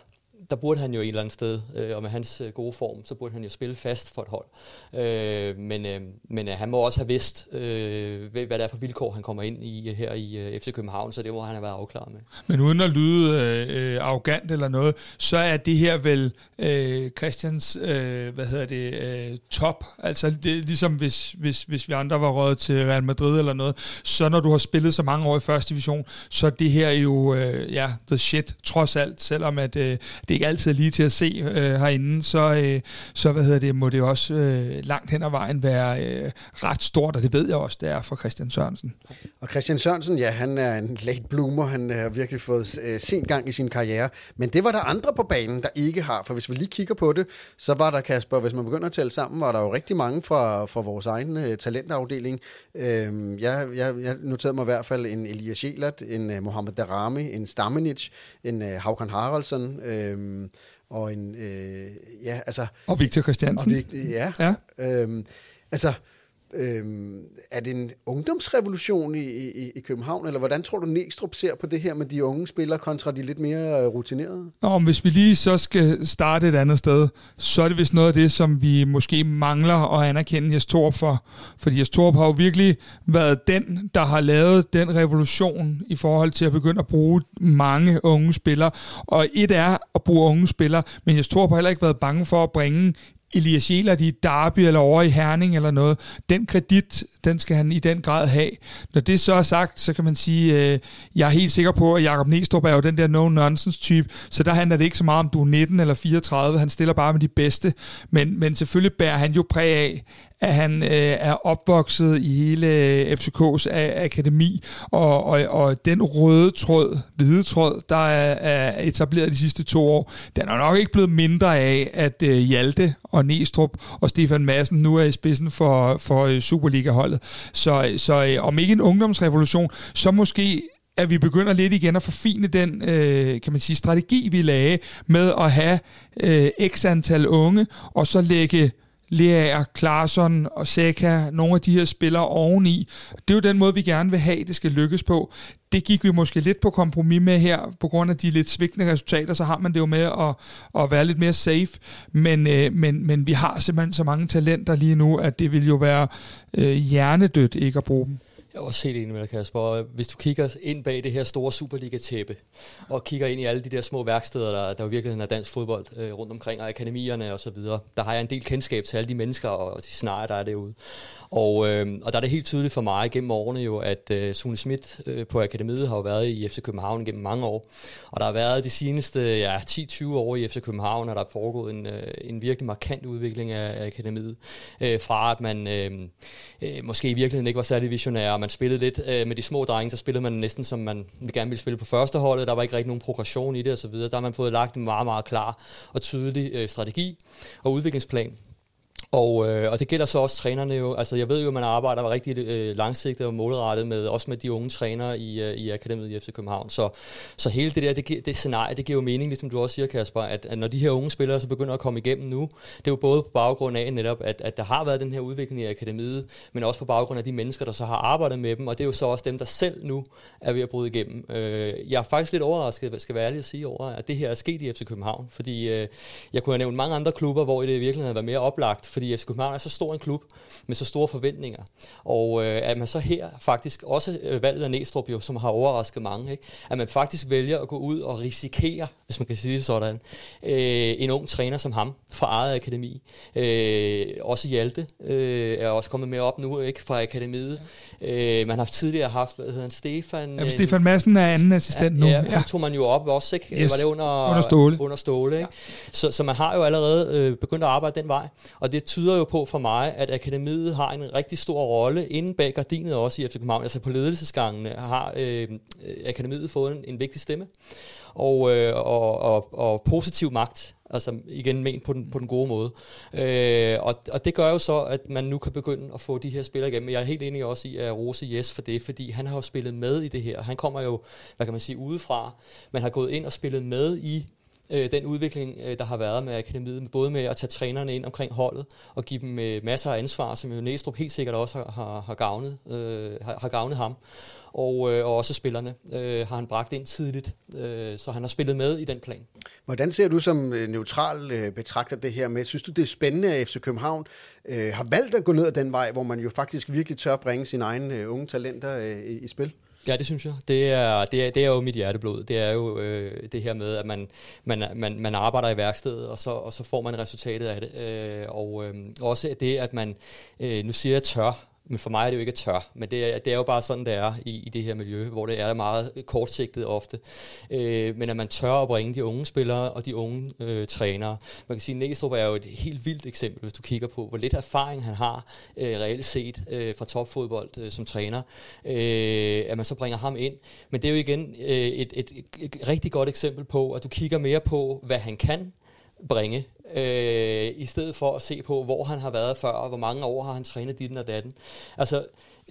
der burde han jo et eller andet sted, øh, og med hans øh, gode form, så burde han jo spille fast for et hold. Øh, men øh, men øh, han må også have vidst, øh, hvad det er for vilkår, han kommer ind i øh, her i øh, FC København, så det må han have været afklaret med. Men uden at lyde øh, øh, arrogant eller noget, så er det her vel øh, Christians, øh, hvad hedder det, øh, top. Altså det, ligesom hvis, hvis, hvis vi andre var råd til Real Madrid eller noget, så når du har spillet så mange år i første division, så er det her jo, øh, ja, the shit, trods alt, selvom at øh, det ikke altid er lige til at se øh, herinde, så, øh, så hvad hedder det, må det også øh, langt hen ad vejen være øh, ret stort, og det ved jeg også, det er for Christian Sørensen. Og Christian Sørensen, ja, han er en late bloomer, han har virkelig fået øh, sent gang i sin karriere, men det var der andre på banen, der ikke har, for hvis vi lige kigger på det, så var der, Kasper, hvis man begynder at tælle sammen, var der jo rigtig mange fra, fra vores egen øh, talentafdeling. Øh, jeg, jeg, jeg noterede mig i hvert fald en Elias Jelert, en øh, Mohamed Darami, en Stamenic, en øh, Haukan Haraldsson, øh, og en, øh, ja, altså... Og Victor Christiansen. Og ja. ja. Øh, altså, Øhm, er det en ungdomsrevolution i, i, i København, eller hvordan tror du Næstrup ser på det her med de unge spillere kontra de lidt mere øh, rutinerede? Nå, men hvis vi lige så skal starte et andet sted, så er det vist noget af det, som vi måske mangler at anerkende Jes Torp for. Fordi Jes Torp har jo virkelig været den, der har lavet den revolution i forhold til at begynde at bruge mange unge spillere. Og et er at bruge unge spillere, men Jes Torp har heller ikke været bange for at bringe Elias Jæler i Derby eller over i Herning eller noget. Den kredit, den skal han i den grad have. Når det så er sagt, så kan man sige, øh, jeg er helt sikker på, at Jakob Næstrup er jo den der no-nonsense type, så der handler det ikke så meget om, du er 19 eller 34, han stiller bare med de bedste. Men, men selvfølgelig bærer han jo præg af, at han øh, er opvokset i hele øh, FCK's akademi, og, og, og den røde tråd, hvide tråd, der er, er etableret de sidste to år, den er nok ikke blevet mindre af, at øh, Hjalte og Næstrup og Stefan Madsen nu er i spidsen for, for øh, Superliga-holdet. Så, så øh, om ikke en ungdomsrevolution, så måske at vi begynder lidt igen at forfine den øh, kan man sige, strategi, vi lagde med at have øh, x antal unge, og så lægge Leaer, Klarsson og Seca, nogle af de her spillere oveni. Det er jo den måde, vi gerne vil have, det skal lykkes på. Det gik vi måske lidt på kompromis med her, på grund af de lidt svigtende resultater, så har man det jo med at, at være lidt mere safe. Men, øh, men, men vi har simpelthen så mange talenter lige nu, at det vil jo være øh, hjernedødt ikke at bruge dem. Jeg har også set en med Kasper. Hvis du kigger ind bag det her store Superliga-tæppe, og kigger ind i alle de der små værksteder, der, der i virkeligheden er dansk fodbold øh, rundt omkring, og akademierne og så videre, der har jeg en del kendskab til alle de mennesker og de scenarier, der er derude. Og, øh, og der er det helt tydeligt for mig gennem årene jo, at øh, Sune Schmidt øh, på Akademiet har jo været i FC København gennem mange år. Og der har været de seneste ja, 10-20 år i FC København, og der er foregået en, øh, en virkelig markant udvikling af, af Akademiet. Øh, fra at man øh, øh, måske i virkeligheden ikke var særlig visionær, og man spillede lidt øh, med de små drenge, så spillede man næsten som man gerne ville spille på første holdet. Der var ikke rigtig nogen progression i det osv. Der har man fået lagt en meget, meget klar og tydelig øh, strategi og udviklingsplan og, øh, og det gælder så også trænerne jo. Altså jeg ved jo, at man arbejder rigtig øh, langsigtet og målrettet med, også med de unge trænere i, øh, i Akademiet i FC København. Så, så hele det der, det, det scenarie, det giver jo mening, ligesom du også siger, Kasper, at, at når de her unge spillere så begynder at komme igennem nu, det er jo både på baggrund af netop, at, at der har været den her udvikling i Akademiet, men også på baggrund af de mennesker, der så har arbejdet med dem, og det er jo så også dem, der selv nu er ved at bryde igennem. Øh, jeg er faktisk lidt overrasket, skal være ærlig at sige over, at det her er sket i FC København, fordi øh, jeg kunne have nævnt mange andre klubber, hvor det i virkeligheden var mere oplagt, fordi FC København er så stor en klub med så store forventninger. Og øh, at man så her faktisk, også øh, valget af Næstrup jo, som har overrasket mange, ikke? at man faktisk vælger at gå ud og risikere, hvis man kan sige det sådan, øh, en ung træner som ham fra eget akademi. Øh, også Hjalte øh, er også kommet med op nu ikke fra akademiet. Øh, man har tidligere haft, hvad hedder han, Stefan? Ja, Stefan Madsen er anden assistent ja, nu. Ja, ja. tog man jo op også, ikke? Yes. Var det under, under Ståle? Under Ståle, ikke? Ja. Så, så man har jo allerede øh, begyndt at arbejde den vej, og det tyder jo på for mig, at akademiet har en rigtig stor rolle inde bag gardinet også i FC København. Altså på ledelsesgangene har øh, øh, akademiet fået en, en vigtig stemme og, øh, og, og, og positiv magt. Altså igen ment på den, på den gode måde. Øh, og, og det gør jo så, at man nu kan begynde at få de her spillere igennem. Jeg er helt enig også i at rose Jes for det, fordi han har jo spillet med i det her. Han kommer jo, hvad kan man sige, udefra. Man har gået ind og spillet med i øh, den udvikling, øh, der har været med akademiet, både med at tage trænerne ind omkring holdet og give dem øh, masser af ansvar, som jo Næstrup helt sikkert også har, har, har, gavnet, øh, har, har gavnet ham. Og, øh, og også spillerne øh, har han bragt ind tidligt, øh, så han har spillet med i den plan. Hvordan ser du som øh, neutral øh, betragter det her med? Synes du, det er spændende, at FC København øh, har valgt at gå ned ad den vej, hvor man jo faktisk virkelig tør bringe sine egne øh, unge talenter øh, i, i spil? Ja, det synes jeg. Det er, det er, det er jo mit hjerteblod. Det er jo øh, det her med, at man, man, man, man arbejder i værkstedet, og så, og så får man resultatet af det. Øh, og øh, også det, at man, øh, nu siger jeg tør, men for mig er det jo ikke tør. Men det er, det er jo bare sådan, det er i, i det her miljø, hvor det er meget kortsigtet ofte. Øh, men at man tør at bringe de unge spillere og de unge øh, trænere. Man kan sige, at Næstrup er jo et helt vildt eksempel, hvis du kigger på, hvor lidt erfaring han har øh, reelt set øh, fra topfodbold øh, som træner. Øh, at man så bringer ham ind. Men det er jo igen øh, et, et, et, et rigtig godt eksempel på, at du kigger mere på, hvad han kan, bringe, øh, i stedet for at se på, hvor han har været før, og hvor mange år har han trænet dit og datten. Altså,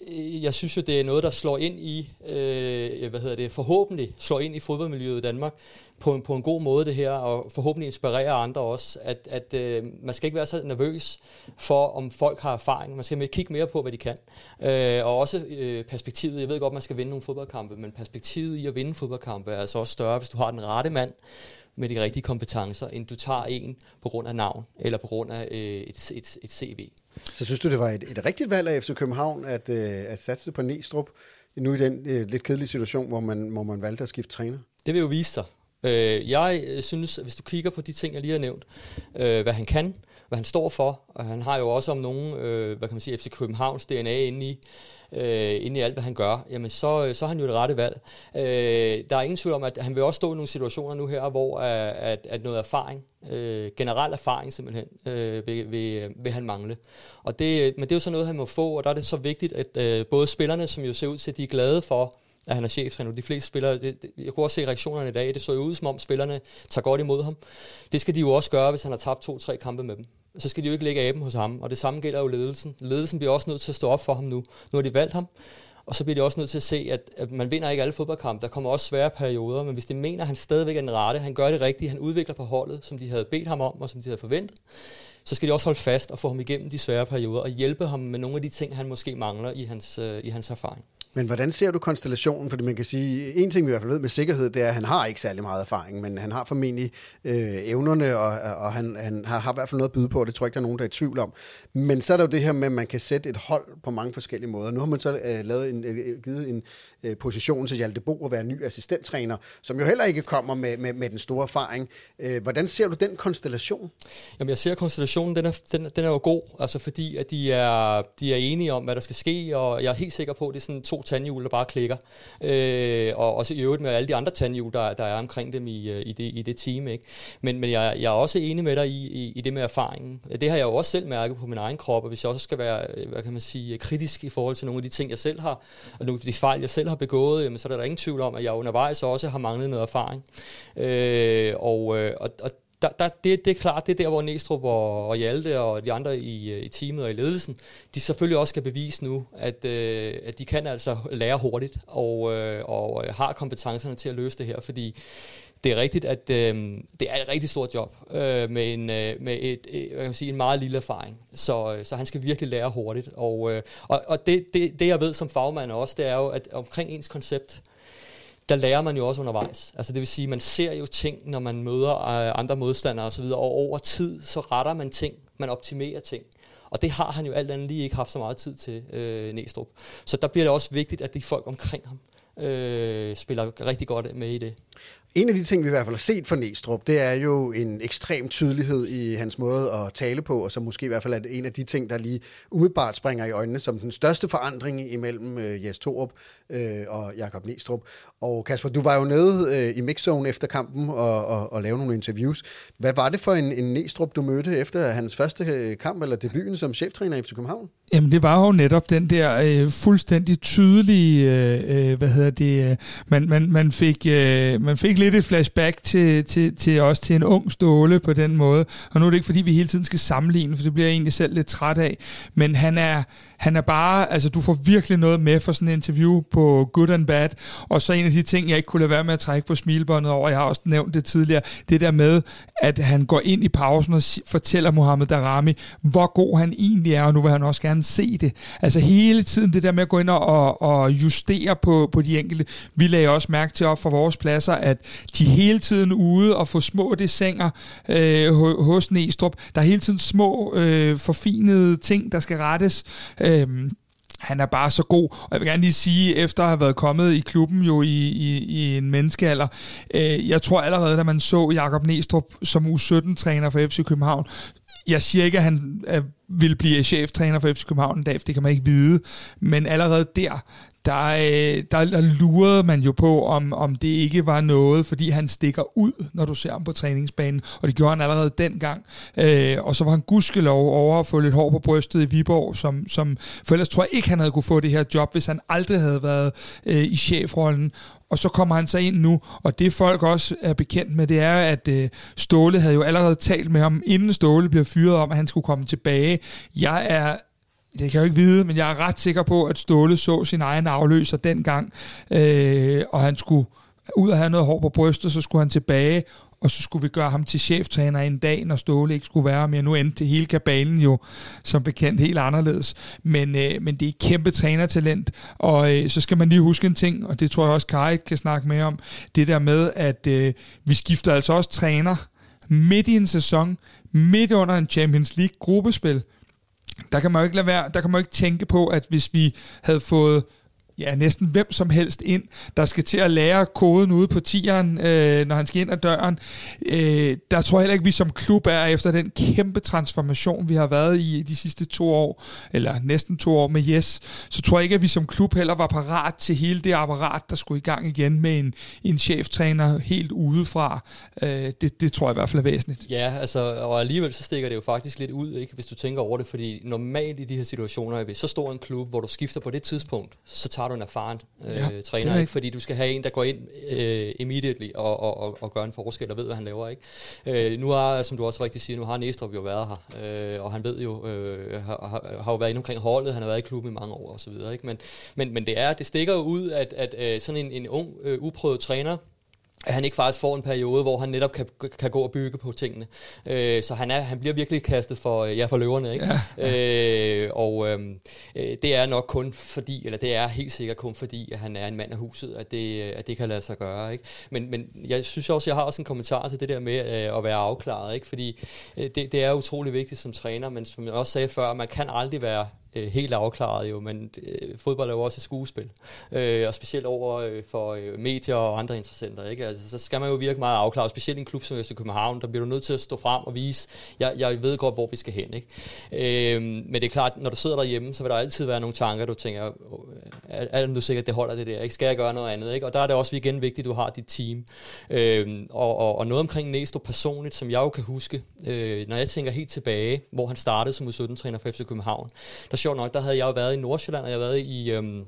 øh, jeg synes jo, det er noget, der slår ind i, øh, hvad hedder det, forhåbentlig slår ind i fodboldmiljøet i Danmark på en, på en god måde det her, og forhåbentlig inspirerer andre også, at, at øh, man skal ikke være så nervøs for, om folk har erfaring. Man skal kigge mere på, hvad de kan. Øh, og også øh, perspektivet, jeg ved godt, man skal vinde nogle fodboldkampe, men perspektivet i at vinde fodboldkampe er altså også større, hvis du har den rette mand, med de rigtige kompetencer, end du tager en på grund af navn eller på grund af øh, et, et, et CV. Så synes du, det var et, et rigtigt valg af FC København at, øh, at satse på Næstrup, nu i den øh, lidt kedelige situation, hvor man, hvor man valgte at skifte træner? Det vil jo vise sig. Øh, jeg øh, synes, hvis du kigger på de ting, jeg lige har nævnt, øh, hvad han kan, hvad han står for, og han har jo også om nogen, øh, hvad kan man sige, FC Københavns DNA inde i, øh, inde i alt, hvad han gør, jamen så, øh, så er han jo det rette valg. Øh, der er ingen tvivl om, at han vil også stå i nogle situationer nu her, hvor at, at, at noget erfaring, øh, generel erfaring simpelthen, øh, vil, vil, vil han mangle. Og det, men det er jo så noget, han må få, og der er det så vigtigt, at øh, både spillerne, som jo ser ud til, at de er glade for, at han er cheftræner. De fleste spillere, det, det, jeg kunne også se reaktionerne i dag, det så jo ud som om spillerne tager godt imod ham. Det skal de jo også gøre, hvis han har tabt to-tre kampe med dem. Så skal de jo ikke lægge aben hos ham, og det samme gælder jo ledelsen. Ledelsen bliver også nødt til at stå op for ham nu. Nu har de valgt ham, og så bliver de også nødt til at se, at, at man vinder ikke alle fodboldkampe. Der kommer også svære perioder, men hvis de mener, at han stadigvæk er den rette, han gør det rigtigt, han udvikler på holdet, som de havde bedt ham om, og som de havde forventet, så skal de også holde fast og få ham igennem de svære perioder, og hjælpe ham med nogle af de ting, han måske mangler i hans, øh, i hans erfaring. Men hvordan ser du konstellationen? Fordi man kan sige, en ting vi i hvert fald ved med sikkerhed, det er, at han har ikke særlig meget erfaring, men han har formentlig øh, evnerne, og, og han, han har, har i hvert fald noget at byde på, og det tror jeg ikke, der er nogen, der er i tvivl om. Men så er der jo det her med, at man kan sætte et hold på mange forskellige måder. Nu har man så øh, lavet en, øh, øh givet en øh, position til Hjalte Bo at være ny assistenttræner, som jo heller ikke kommer med, med, med den store erfaring. Øh, hvordan ser du den konstellation? Jamen jeg ser konstellationen, den er, den, den er jo god, altså fordi at de er, de er enige om, hvad der skal ske, og jeg er helt sikker på, at det er sådan to tandhjul, der bare klikker. Øh, og også i øvrigt med alle de andre tandhjul, der, der er omkring dem i, øh, i, det, i det team. Ikke? Men, men jeg, jeg er også enig med dig i, i, i det med erfaringen. Det har jeg jo også selv mærket på min egen krop, og hvis jeg også skal være øh, hvad kan man sige, kritisk i forhold til nogle af de ting, jeg selv har, og nogle af de fejl, jeg selv har begået, jamen, så er der ingen tvivl om, at jeg undervejs også har manglet noget erfaring. Øh, og, øh, og, og der, der, det, det er klart, det er der, hvor Næstrup og, og Hjalte og de andre i, øh, i teamet og i ledelsen, de selvfølgelig også skal bevise nu, at, øh, at de kan altså lære hurtigt og, øh, og øh, har kompetencerne til at løse det her, fordi det er rigtigt, at øh, det er et rigtig stort job øh, med, en, øh, med et, øh, jeg kan sige, en meget lille erfaring. Så, øh, så han skal virkelig lære hurtigt. Og, øh, og, og det, det, det, jeg ved som fagmand også, det er jo, at omkring ens koncept, der lærer man jo også undervejs. Altså det vil sige, man ser jo ting, når man møder øh, andre modstandere osv., og over tid, så retter man ting, man optimerer ting. Og det har han jo alt andet lige ikke haft så meget tid til, øh, Næstrup. Så der bliver det også vigtigt, at de folk omkring ham øh, spiller rigtig godt med i det. En af de ting, vi i hvert fald har set for Næstrup, det er jo en ekstrem tydelighed i hans måde at tale på, og som måske i hvert fald er en af de ting, der lige udebart springer i øjnene som den største forandring imellem øh, Jes Torup øh, og Jakob Næstrup. Og Kasper, du var jo nede øh, i mixzone efter kampen og, og, og lavede nogle interviews. Hvad var det for en, en Næstrup, du mødte efter hans første øh, kamp eller debuten som cheftræner i FC København? Jamen det var jo netop den der øh, fuldstændig tydelige, øh, øh hvad hedder det, øh, man, man, man, fik, øh, man fik lidt et flashback til, til, til os til en ung ståle på den måde. Og nu er det ikke fordi, vi hele tiden skal sammenligne, for det bliver jeg egentlig selv lidt træt af. Men han er, han er bare, altså du får virkelig noget med for sådan en interview på Good and Bad. Og så en af de ting, jeg ikke kunne lade være med at trække på smilbåndet over, jeg har også nævnt det tidligere, det der med, at han går ind i pausen og fortæller Mohamed Darami, hvor god han egentlig er, og nu vil han også gerne se det. Altså hele tiden det der med at gå ind og, og justere på, på de enkelte. Vi lagde også mærke til op for vores pladser, at de hele tiden ude og få små designer øh, hos Næstrup. Der er hele tiden små øh, forfinede ting, der skal rettes. Øh, Øhm, han er bare så god, og jeg vil gerne lige sige, efter at have været kommet i klubben jo i, i, i en menneskealder, øh, jeg tror allerede, da man så Jakob Næstrup som U17-træner for FC København, jeg siger ikke, at han øh, vil blive cheftræner for FC København en dag, for det kan man ikke vide. Men allerede der, der, øh, der, der lurede man jo på, om, om det ikke var noget, fordi han stikker ud, når du ser ham på træningsbanen, og det gjorde han allerede dengang. Øh, og så var han gudskelov over at få lidt hår på brystet i Viborg, som, som, for ellers tror jeg ikke, han havde kunne få det her job, hvis han aldrig havde været øh, i chefrollen. Og så kommer han så ind nu, og det folk også er bekendt med, det er, at øh, Ståle havde jo allerede talt med ham, inden Ståle blev fyret om, at han skulle komme tilbage. Jeg er det kan jeg jo ikke vide, men jeg er ret sikker på, at Ståle så sin egen afløser dengang, øh, og han skulle ud og have noget hår på brystet, så skulle han tilbage, og så skulle vi gøre ham til cheftræner en dag, når Ståle ikke skulle være mere. Nu endte det hele kabalen jo som bekendt helt anderledes. Men, øh, men det er et kæmpe trænertalent, og øh, så skal man lige huske en ting, og det tror jeg også Kai kan snakke mere om, det der med, at øh, vi skifter altså også træner midt i en sæson, midt under en Champions League gruppespil, der kan man jo ikke lade være, der kan man jo ikke tænke på, at hvis vi havde fået ja, næsten hvem som helst ind, der skal til at lære koden ude på tieren, øh, når han skal ind ad døren. Øh, der tror jeg heller ikke, vi som klub er efter den kæmpe transformation, vi har været i de sidste to år, eller næsten to år med Yes, så tror jeg ikke, at vi som klub heller var parat til hele det apparat, der skulle i gang igen med en, en cheftræner helt udefra. Øh, det, det tror jeg i hvert fald er væsentligt. Ja, altså, og alligevel så stikker det jo faktisk lidt ud, ikke, hvis du tænker over det, fordi normalt i de her situationer, hvis så stor en klub, hvor du skifter på det tidspunkt, så tager du en erfaren øh, ja, træner, ikke? fordi du skal have en, der går ind øh, immediately og, og, og, og gør en forskel og ved, hvad han laver. Ikke? Øh, nu har, som du også rigtig siger, nu har Næstrup jo været her, øh, og han ved jo, øh, har, har jo været inde omkring holdet, han har været i klubben i mange år og så videre. Ikke? Men, men, men det er, det stikker jo ud, at, at øh, sådan en, en ung, øh, uprøvet træner, at han ikke faktisk får en periode, hvor han netop kan, kan gå og bygge på tingene. Øh, så han, er, han bliver virkelig kastet for, ja, for løverne. Ikke? Ja. *laughs* Øh, og øhm, øh, det er nok kun fordi, eller det er helt sikkert kun fordi, at han er en mand af huset, at det, at det kan lade sig gøre. Ikke? Men, men jeg synes også, jeg har også en kommentar til det der med øh, at være afklaret. Ikke? Fordi øh, det, det er utrolig vigtigt som træner, men som jeg også sagde før, man kan aldrig være øh, helt afklaret jo, men øh, fodbold er jo også et skuespil, øh, og specielt over øh, for øh, medier og andre interessenter, ikke? Altså, så skal man jo virke meget afklaret, specielt i en klub som FC København, der bliver du nødt til at stå frem og vise, jeg, jeg ved godt, hvor vi skal hen, ikke? Øh, men det er klart, når du sidder derhjemme, så vil der altid være nogle tanker, du tænker, er, er du at det holder det der, ikke? Skal jeg gøre noget andet, ikke? Og der er det også igen vigtigt, at du har dit team. Øh, og, og, og noget omkring Næstrup personligt, som jeg jo kan huske, øh, når jeg tænker helt tilbage, hvor han startede som U17-træner for FC København, der sjovt nok, der havde jeg jo været i Nordsjælland, og jeg havde været i, øhm,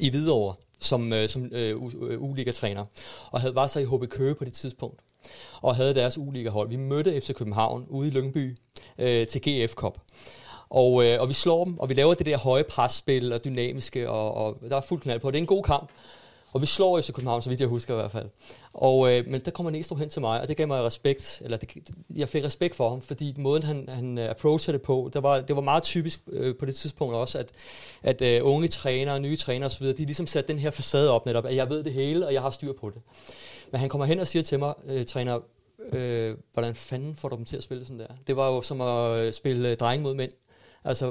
i Hvidovre som, øh, som øh, øh uliga-træner, og havde var så i HB Køge på det tidspunkt, og havde deres uliga-hold. Vi mødte FC København ude i Lyngby øh, til GF Cup. Og, øh, og vi slår dem, og vi laver det der høje presspil og dynamiske, og, og der er fuld knald på. Det er en god kamp. Og vi slår FC København, så vidt jeg husker i hvert fald. Og, øh, men der kommer Næstrup hen til mig, og det gav mig respekt, eller det, jeg fik respekt for ham, fordi måden han, han øh, approachede det på, der var, det var meget typisk øh, på det tidspunkt også, at, at øh, unge trænere, nye trænere osv., de ligesom satte den her facade op netop, at jeg ved det hele, og jeg har styr på det. Men han kommer hen og siger til mig, øh, træner, øh, hvordan fanden får du dem til at spille sådan der? Det var jo som at øh, spille øh, dreng mod mænd. Altså,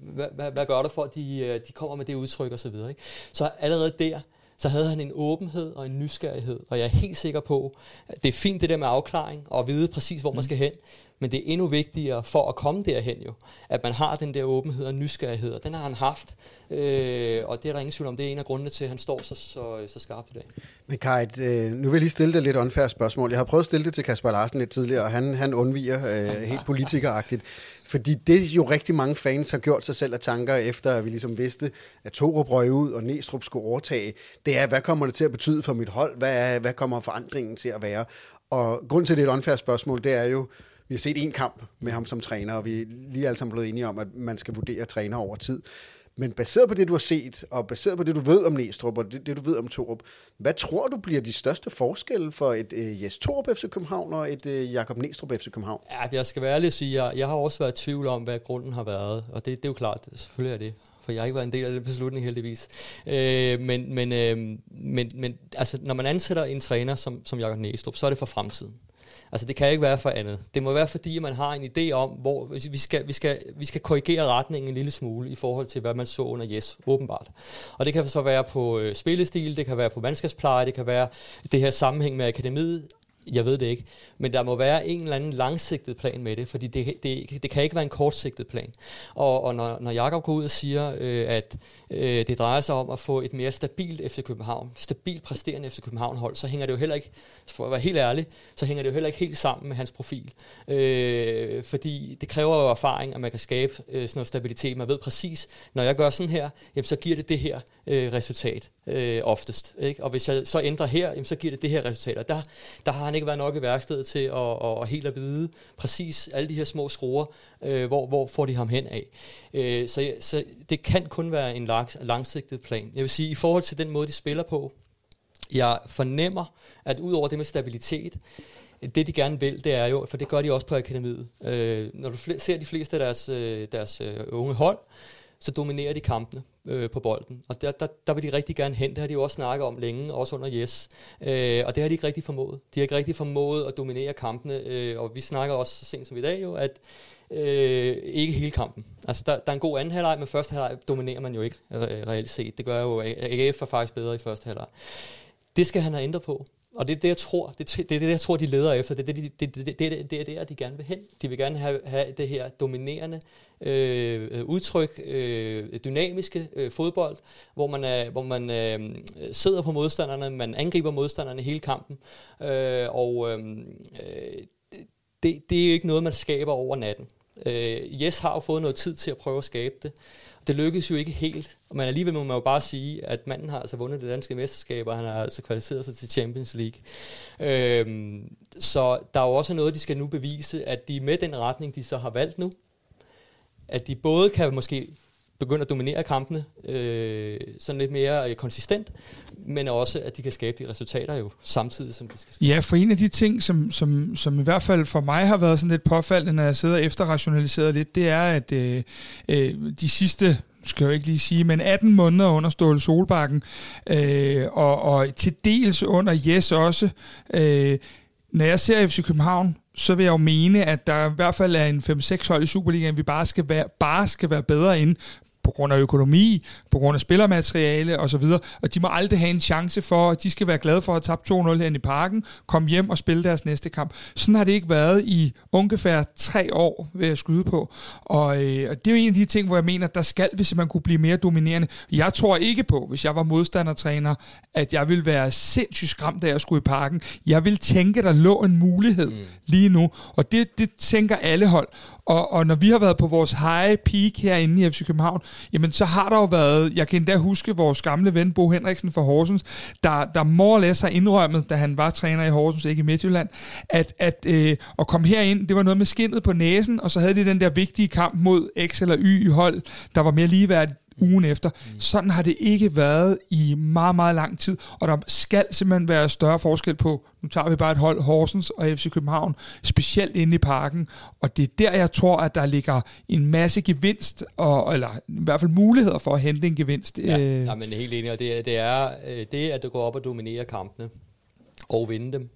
hvad, hvad, hvad gør du for, at de, de kommer med det udtryk og så videre? Ikke? Så allerede der, så havde han en åbenhed og en nysgerrighed. Og jeg er helt sikker på, at det er fint det der med afklaring og at vide præcis, hvor man skal hen. Men det er endnu vigtigere for at komme derhen jo, at man har den der åbenhed og nysgerrighed, og den har han haft. Øh, og det er der ingen tvivl om, det er en af grundene til, at han står så, så, så skarpt i dag. Men Kajt, øh, nu vil jeg lige stille dig lidt unfair spørgsmål. Jeg har prøvet at stille det til Kasper Larsen lidt tidligere, og han, han undviger øh, *laughs* helt politikeragtigt. Fordi det jo rigtig mange fans har gjort sig selv af tanker, efter at vi ligesom vidste, at Torup røg ud, og Næstrup skulle overtage. Det er, hvad kommer det til at betyde for mit hold? Hvad, er, hvad kommer forandringen til at være? Og grund til, at det er et unfair spørgsmål, det er jo, vi har set en kamp med ham som træner, og vi er lige alle sammen blevet enige om, at man skal vurdere træner over tid. Men baseret på det, du har set, og baseret på det, du ved om Næstrup, og det, det du ved om Torup, hvad tror du bliver de største forskelle for et uh, Jes Torup FC København og et uh, Jakob Næstrup FC København? Ja, jeg skal være ærlig og sige, jeg, jeg har også været i tvivl om, hvad grunden har været, og det, det er jo klart, selvfølgelig er det for jeg har ikke været en del af den beslutning heldigvis. Øh, men, men, øh, men, men altså, når man ansætter en træner som, som Jakob Næstrup, så er det for fremtiden. Altså det kan ikke være for andet. Det må være fordi, man har en idé om, hvor vi skal, vi skal, vi skal korrigere retningen en lille smule i forhold til, hvad man så under Yes, åbenbart. Og det kan så være på øh, spillestil, det kan være på mandskabspleje, det kan være det her sammenhæng med akademiet, Jeg ved det ikke. Men der må være en eller anden langsigtet plan med det, fordi det, det, det kan ikke være en kortsigtet plan. Og, og når, når Jakob går ud og siger, øh, at øh, det drejer sig om at få et mere stabilt FC København, stabilt præsterende FC København hold, så hænger det jo heller ikke, for at være helt ærlig, så hænger det jo heller ikke helt sammen med hans profil. Øh, fordi det kræver jo erfaring, at man kan skabe øh, sådan noget stabilitet. Man ved præcis, når jeg gør sådan her, jamen, så giver det det her øh, resultat øh, oftest. Ikke? Og hvis jeg så ændrer her, jamen, så giver det det her resultat. Og der, der har han ikke været nok i værkstedet til at, at, at helt at vide præcis alle de her små skruer, øh, hvor, hvor får de ham hen af. Øh, så, så det kan kun være en lang, langsigtet plan. Jeg vil sige, i forhold til den måde, de spiller på, jeg fornemmer, at udover det med stabilitet, det de gerne vil, det er jo, for det gør de også på akademiet. Øh, når du ser de fleste af deres, øh, deres øh, unge hold, så dominerer de kampene øh, på bolden. Og der, der, der vil de rigtig gerne hen. Det har de jo også snakket om længe, også under Yes. Øh, og det har de ikke rigtig formået. De har ikke rigtig formået at dominere kampene. Øh, og vi snakker også så sent som i dag jo, at øh, ikke hele kampen. Altså der, der er en god anden halvleg, men første halvleg dominerer man jo ikke re- reelt set. Det gør jo, AGF er faktisk bedre i første halvleg. Det skal han have ændret på. Og det er det, jeg tror, det, det er det, jeg tror, de leder efter. Det er det, det, det, det, det, det er de gerne vil hen. De vil gerne have, have det her dominerende øh, udtryk, øh, dynamiske øh, fodbold, hvor man, er, hvor man øh, sidder på modstanderne, man angriber modstanderne hele kampen. Øh, og øh, øh det, det er jo ikke noget, man skaber over natten. Øh, Yes har jo fået noget tid til at prøve at skabe det. Det lykkedes jo ikke helt, men alligevel må man jo bare sige, at manden har altså vundet det danske mesterskab, og han har altså kvalificeret sig til Champions League. Øhm, så der er jo også noget, de skal nu bevise, at de med den retning, de så har valgt nu, at de både kan måske begynde at dominere kampene øh, sådan lidt mere øh, konsistent, men også, at de kan skabe de resultater jo samtidig, som de skal skabe. Ja, for en af de ting, som, som, som i hvert fald for mig har været sådan lidt påfaldende, når jeg sidder efterrationaliseret lidt, det er, at øh, øh, de sidste skal jeg ikke lige sige, men 18 måneder under Ståle Solbakken, øh, og, og til dels under Jes også. Øh, når jeg ser FC København, så vil jeg jo mene, at der i hvert fald er en 5-6 hold i Superligaen, vi bare skal være, bare skal være bedre ind på grund af økonomi, på grund af spillermateriale osv., og de må aldrig have en chance for, at de skal være glade for at have tabt 2-0 her i parken, komme hjem og spille deres næste kamp. Sådan har det ikke været i ungefær tre år, vil jeg skyde på. Og, øh, og det er jo en af de ting, hvor jeg mener, der skal, hvis man kunne blive mere dominerende. Jeg tror ikke på, hvis jeg var modstandertræner, at jeg ville være sindssygt skræmt, da jeg skulle i parken. Jeg vil tænke, der lå en mulighed mm. lige nu, og det, det tænker alle hold. Og, og når vi har været på vores high peak herinde i FC København, jamen så har der jo været, jeg kan endda huske vores gamle ven Bo Henriksen fra Horsens, der, der more or har indrømmet, da han var træner i Horsens, ikke i Midtjylland, at, at, øh, at komme herind, det var noget med skinnet på næsen, og så havde de den der vigtige kamp mod X eller Y i hold, der var mere ligeværdigt ugen efter. Mm. Sådan har det ikke været i meget, meget lang tid, og der skal simpelthen være større forskel på, nu tager vi bare et hold, Horsens og FC København, specielt inde i parken, og det er der, jeg tror, at der ligger en masse gevinst, og, eller i hvert fald muligheder for at hente en gevinst. Ja, øh. ja men helt enig, og det, det er øh, det, at du går op og dominerer kampene, og vinde dem,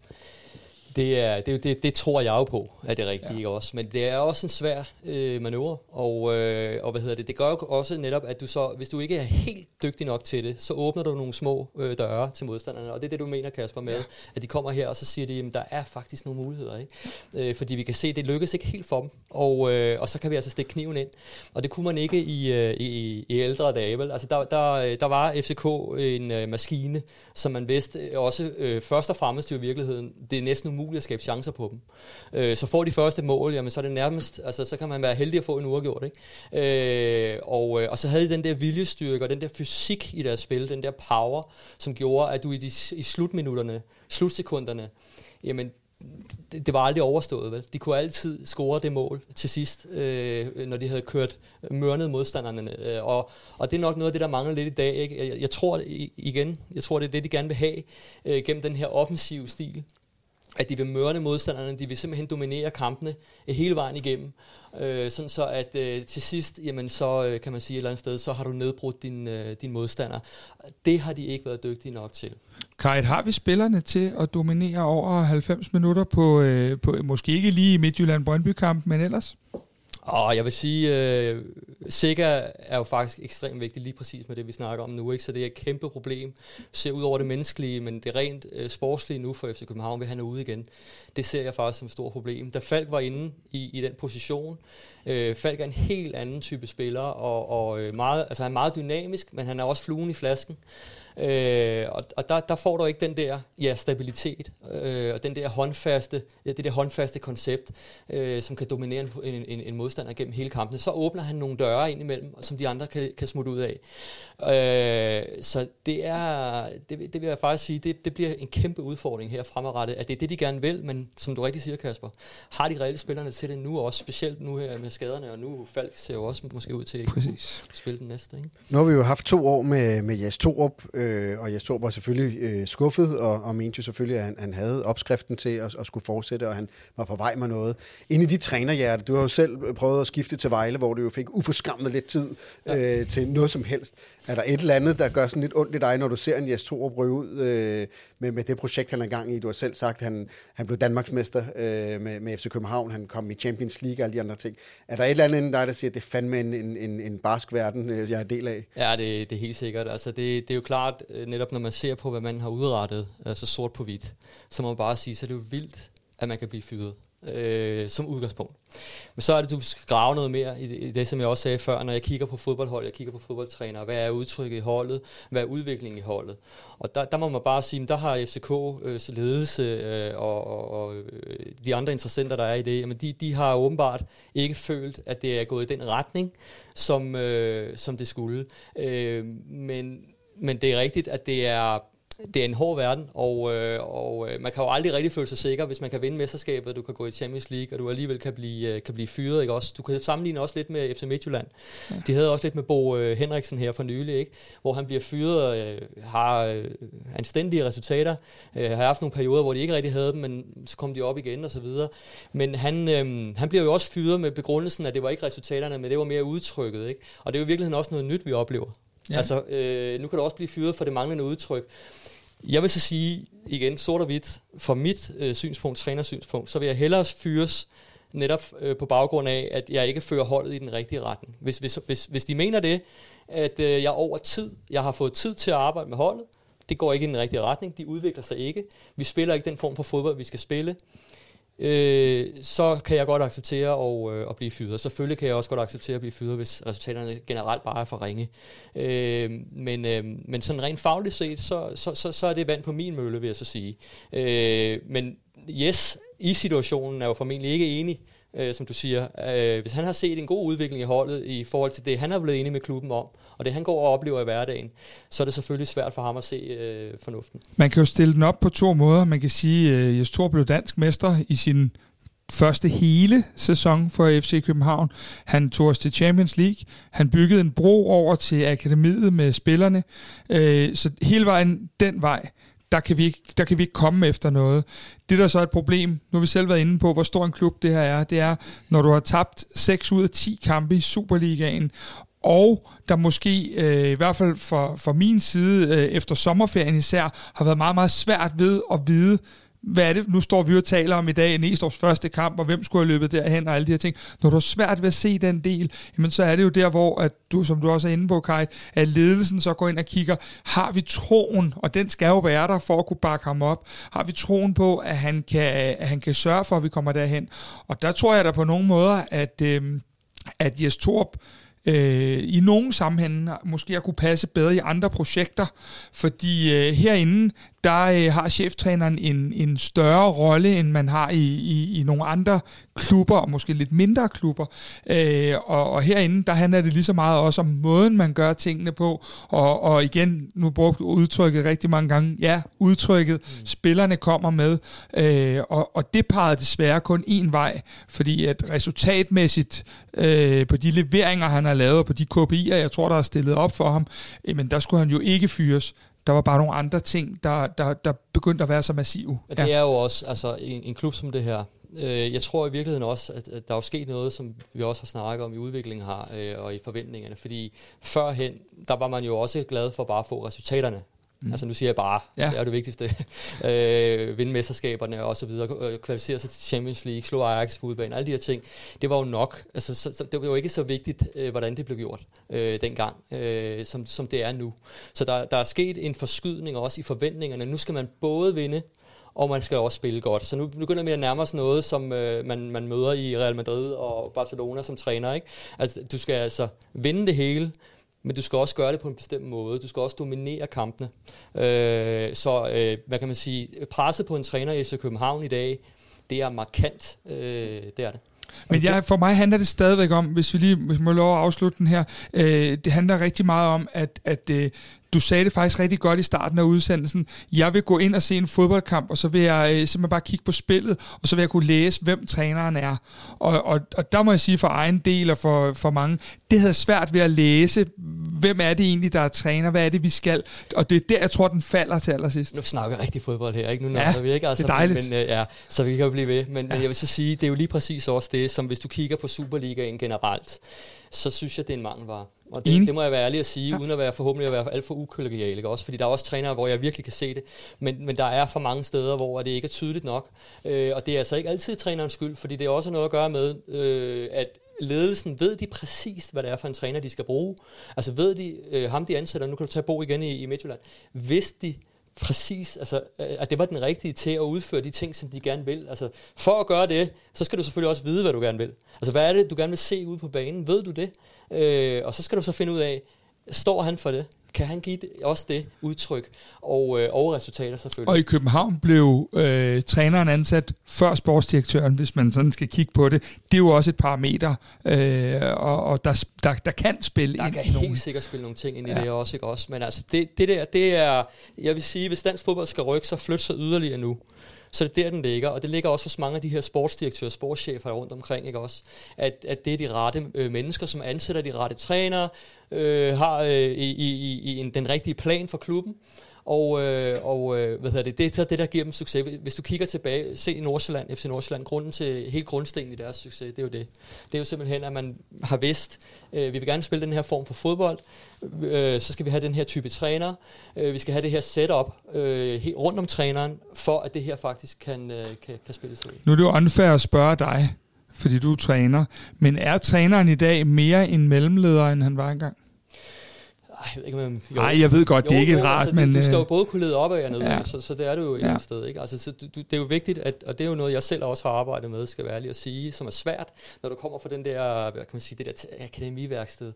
det, er, det, det, det tror jeg jo på, at det er rigtigt, ja. ikke også? Men det er også en svær øh, manøvre, og, øh, og hvad hedder det, det gør jo også netop, at du så, hvis du ikke er helt dygtig nok til det, så åbner du nogle små øh, døre til modstanderne, og det er det, du mener, Kasper, med, ja. at de kommer her, og så siger de, at der er faktisk nogle muligheder, ikke? Øh, fordi vi kan se, at det lykkes ikke helt for dem, og, øh, og så kan vi altså stikke kniven ind, og det kunne man ikke i, øh, i, i ældre dage, vel? Altså, der, der, der var FCK en øh, maskine, som man vidste også øh, først og fremmest i virkeligheden, det er næsten umuligt at skabe chancer på dem. Øh, så får de første mål, jamen så er det nærmest, altså så kan man være heldig at få en uafgjort, ikke? Øh, og, øh, og så havde de den der viljestyrke og den der fysik i deres spil, den der power, som gjorde, at du i, de, i slutminutterne, slutsekunderne, jamen det, det var aldrig overstået. Vel? De kunne altid score det mål til sidst, øh, når de havde kørt mørnet modstanderne. Øh, og, og det er nok noget af det, der mangler lidt i dag. Ikke? Jeg, jeg tror igen, jeg tror det er det, de gerne vil have øh, gennem den her offensive stil at de vil mørne modstanderne, de vil simpelthen dominere kampene øh, hele vejen igennem. Øh, sådan så at øh, til sidst, jamen så øh, kan man sige et eller andet sted, så har du nedbrudt din, øh, din modstander. Det har de ikke været dygtige nok til. Kajt, har vi spillerne til at dominere over 90 minutter på, øh, på måske ikke lige i Midtjylland Brøndby kamp, men ellers? Og jeg vil sige, øh, Sikker er jo faktisk ekstremt vigtigt lige præcis med det, vi snakker om nu. Ikke? Så det er et kæmpe problem. Ser ud over det menneskelige, men det rent øh, sportslige nu for FC København, vil han er ude igen. Det ser jeg faktisk som et stort problem. Da Falk var inde i, i den position, øh, Falk er en helt anden type spiller, og, og øh, meget, altså han er meget dynamisk, men han er også fluen i flasken. Øh, og og der, der får du ikke den der ja, stabilitet, øh, og den der håndfaste, ja, det der håndfaste koncept, øh, som kan dominere en, en, en modstander gennem hele kampen. Så åbner han nogle døre ind imellem, som de andre kan, kan smutte ud af. Øh, så det er, det, det vil jeg faktisk sige, det, det bliver en kæmpe udfordring her fremadrettet, at det er det, de gerne vil, men som du rigtig siger, Kasper, har de reelle spillerne til det nu også, specielt nu her med skaderne, og nu Falk ser jo også måske ud til at spille den næste. Ikke? Nu har vi jo haft to år med, med Jes Torup, øh, og Jes Torup var selvfølgelig øh, skuffet, og, og mente jo selvfølgelig, at han, han havde opskriften til at, at skulle fortsætte, og han var på vej med noget. Ind i dit trænerhjerte, du har jo selv prøvet at skifte til Vejle, hvor du jo fik uforskammet lidt tid ja. øh, til noget som helst. Er der et eller andet, der gør sådan lidt ondt i dig, når du ser en Jes Torup ryge ud øh, med, med det projekt, han er gang i? Du har selv sagt, at han, han blev Danmarksmester øh, med, med FC København, han kom i Champions League og alle de andre ting. Er der et eller andet inden dig, der siger, at det er fandme en, en, en, en barsk verden, øh, jeg er del af? Ja, det, det er helt sikkert. Altså, det, det er jo klart, øh, netop når man ser på, hvad man har udrettet, altså sort på hvidt, så må man bare sige, så er det jo vildt, at man kan blive fyret øh, som udgangspunkt. Men så er det, du skal grave noget mere i det, i det, som jeg også sagde før, når jeg kigger på fodboldhold, jeg kigger på fodboldtræner, hvad er udtrykket i holdet, hvad er udviklingen i holdet. Og der, der må man bare sige, der har FCK øh, ledelse øh, og, og, og øh, de andre interessenter, der er i det, jamen de, de har åbenbart ikke følt, at det er gået i den retning, som, øh, som det skulle. Øh, men, men det er rigtigt, at det er det er en hård verden, og, øh, og øh, man kan jo aldrig rigtig føle sig sikker, hvis man kan vinde mesterskabet, du kan gå i Champions League, og du alligevel kan blive, øh, kan blive fyret. Ikke? Også, du kan sammenligne også lidt med FC Midtjylland. Ja. De havde også lidt med Bo øh, Henriksen her for nylig, ikke? hvor han bliver fyret øh, har øh, anstændige resultater. Øh, har haft nogle perioder, hvor de ikke rigtig havde dem, men så kom de op igen og så videre. Men han, øh, han bliver jo også fyret med begrundelsen, at det var ikke resultaterne, men det var mere udtrykket. Ikke? Og det er jo i virkeligheden også noget nyt, vi oplever. Ja. Altså, øh, nu kan du også blive fyret for det manglende udtryk. Jeg vil så sige, igen, sort og hvidt, fra mit øh, synspunkt, trænersynspunkt, så vil jeg hellere fyres netop øh, på baggrund af, at jeg ikke fører holdet i den rigtige retning. Hvis, hvis, hvis, hvis de mener det, at øh, jeg over tid, jeg har fået tid til at arbejde med holdet, det går ikke i den rigtige retning, de udvikler sig ikke, vi spiller ikke den form for fodbold, vi skal spille, øh, så kan jeg godt acceptere at, øh, at blive fyret. Selvfølgelig kan jeg også godt acceptere at blive fyret, hvis resultaterne generelt bare er for ringe. Øh, men, øh, men sådan rent fagligt set, så, så, så, så er det vand på min mølle, vil jeg så sige. Øh, men yes, i situationen er jo formentlig ikke enig øh, som du siger. Øh, hvis han har set en god udvikling i holdet i forhold til det, han er blevet enig med klubben om, og det han går og oplever i hverdagen, så er det selvfølgelig svært for ham at se øh, fornuften. Man kan jo stille den op på to måder. Man kan sige, at øh, Jes Thor blev dansk mester i sin første hele sæson for FC København. Han tog os til Champions League. Han byggede en bro over til akademiet med spillerne. Øh, så hele vejen den vej der kan, vi ikke, der kan vi ikke komme efter noget. Det, der så er et problem, nu har vi selv været inde på, hvor stor en klub det her er, det er, når du har tabt 6 ud af 10 kampe i Superligaen, og der måske, øh, i hvert fald fra, fra min side, øh, efter sommerferien især, har været meget, meget svært ved at vide, hvad er det, nu står vi og taler om i dag, Næstorps første kamp, og hvem skulle have løbet derhen, og alle de her ting. Når du har svært ved at se den del, jamen så er det jo der, hvor, at du, som du også er inde på, Kai, at ledelsen så går ind og kigger, har vi troen, og den skal jo være der for at kunne bakke ham op, har vi troen på, at han kan, at han kan sørge for, at vi kommer derhen. Og der tror jeg da på nogle måder, at, øh, at Jes Torp, øh, i nogle sammenhænge måske at kunne passe bedre i andre projekter, fordi øh, herinde, der øh, har cheftræneren en, en større rolle, end man har i, i, i nogle andre klubber, og måske lidt mindre klubber. Øh, og, og herinde, der handler det lige så meget også om måden, man gør tingene på. Og, og igen, nu brugt udtrykket rigtig mange gange, ja, udtrykket, mm. spillerne kommer med. Øh, og, og det parrede desværre kun én vej, fordi at resultatmæssigt øh, på de leveringer, han har lavet, og på de KPI'er, jeg tror, der er stillet op for ham, øh, men der skulle han jo ikke fyres. Der var bare nogle andre ting, der, der, der begyndte at være så massive. Ja. Det er jo også altså, en, en klub som det her. Øh, jeg tror i virkeligheden også, at, at der er sket noget, som vi også har snakket om i udviklingen her, øh, og i forventningerne. Fordi førhen, der var man jo også glad for bare at få resultaterne. Mm. Altså nu siger jeg bare, ja. det er det vigtigste. *laughs* øh, vinde mesterskaberne og så videre, øh, kvalificere sig til Champions League, slå Ajax på udbanen, alle de her ting. Det var jo nok. Altså, så, så, det var jo ikke så vigtigt, øh, hvordan det blev gjort øh, dengang, øh, som, som det er nu. Så der, der er sket en forskydning også i forventningerne. Nu skal man både vinde, og man skal også spille godt. Så nu begynder vi at nærme os noget, som øh, man, man møder i Real Madrid og Barcelona som træner. Ikke? Altså, du skal altså vinde det hele, men du skal også gøre det på en bestemt måde. Du skal også dominere kampene. Øh, så øh, hvad kan man sige, presset på en træner i FC København i dag, det er markant. Øh, det er det. Men jeg, for mig handler det stadigvæk om, hvis vi lige hvis vi må lov at afslutte den her, øh, det handler rigtig meget om, at, at øh, du sagde det faktisk rigtig godt i starten af udsendelsen. Jeg vil gå ind og se en fodboldkamp, og så vil jeg øh, simpelthen bare kigge på spillet, og så vil jeg kunne læse, hvem træneren er. Og, og, og der må jeg sige for egen del og for, for mange, det havde svært ved at læse, hvem er det egentlig, der er træner, hvad er det, vi skal. Og det er der, jeg tror, den falder til allersidst. Nu snakker rigtig fodbold her, ikke? Nu ja, vi ikke, altså, det er dejligt. Men, uh, ja, så vi kan jo blive ved. Men, ja. men jeg vil så sige, det er jo lige præcis også det, som hvis du kigger på Superligaen generelt, så synes jeg, det er en mangelvare. Og det, det må jeg være ærlig at sige, ja. uden at være forhåbentlig at være alt for ukollegial, ikke? også fordi der er også trænere, hvor jeg virkelig kan se det, men, men der er for mange steder, hvor det ikke er tydeligt nok, øh, og det er altså ikke altid trænerens skyld, fordi det er også noget at gøre med, øh, at ledelsen, ved de præcis, hvad det er for en træner, de skal bruge? Altså ved de, øh, ham de ansætter, nu kan du tage Bo igen i, i Midtjylland, hvis de præcis, altså, øh, at det var den rigtige til at udføre de ting, som de gerne vil. Altså, for at gøre det, så skal du selvfølgelig også vide, hvad du gerne vil. Altså, hvad er det, du gerne vil se ude på banen? Ved du det? Øh, og så skal du så finde ud af, står han for det? Kan han give det, også det udtryk og, øh, og resultater selvfølgelig? Og i København blev øh, træneren ansat før sportsdirektøren, hvis man sådan skal kigge på det. Det er jo også et parameter, øh, og, og der, der, der kan spille der ind kan helt sikkert spille nogle ting ind ja. i det også, ikke også? Men altså, det, det der, det er, jeg vil sige, hvis dansk fodbold skal rykke, så flytte sig yderligere nu. Så det er der, den ligger, og det ligger også hos mange af de her sportsdirektører sportschefer rundt omkring, ikke også? At, at det er de rette øh, mennesker, som ansætter de rette trænere, øh, har øh, i, i, i en, den rigtige plan for klubben, og, øh, og øh, hvad hedder det, det er så det, der giver dem succes. Hvis du kigger tilbage, se Nordsjælland, FC Nordsjælland, grunden til helt grundstenen i deres succes, det er jo det. Det er jo simpelthen, at man har vidst, øh, vi vil gerne spille den her form for fodbold, øh, så skal vi have den her type træner, øh, vi skal have det her setup øh, helt rundt om træneren, for at det her faktisk kan, øh, kan, kan spilles ud. Nu er det jo unfair at spørge dig, fordi du er træner, men er træneren i dag mere en mellemleder, end han var engang? Jeg ved ikke, om... Jo, Nej, jeg ved godt, jo, det er ikke jo, rart, altså, men... Du, du skal jo øh, både kunne lede op af og ned, ja. så, så det er du jo et ja. sted. Ikke? Altså, så du, det er jo vigtigt, at, og det er jo noget, jeg selv også har arbejdet med, skal være ærlig at sige, som er svært, når du kommer fra den der, hvad kan man sige, det der akademiværksted.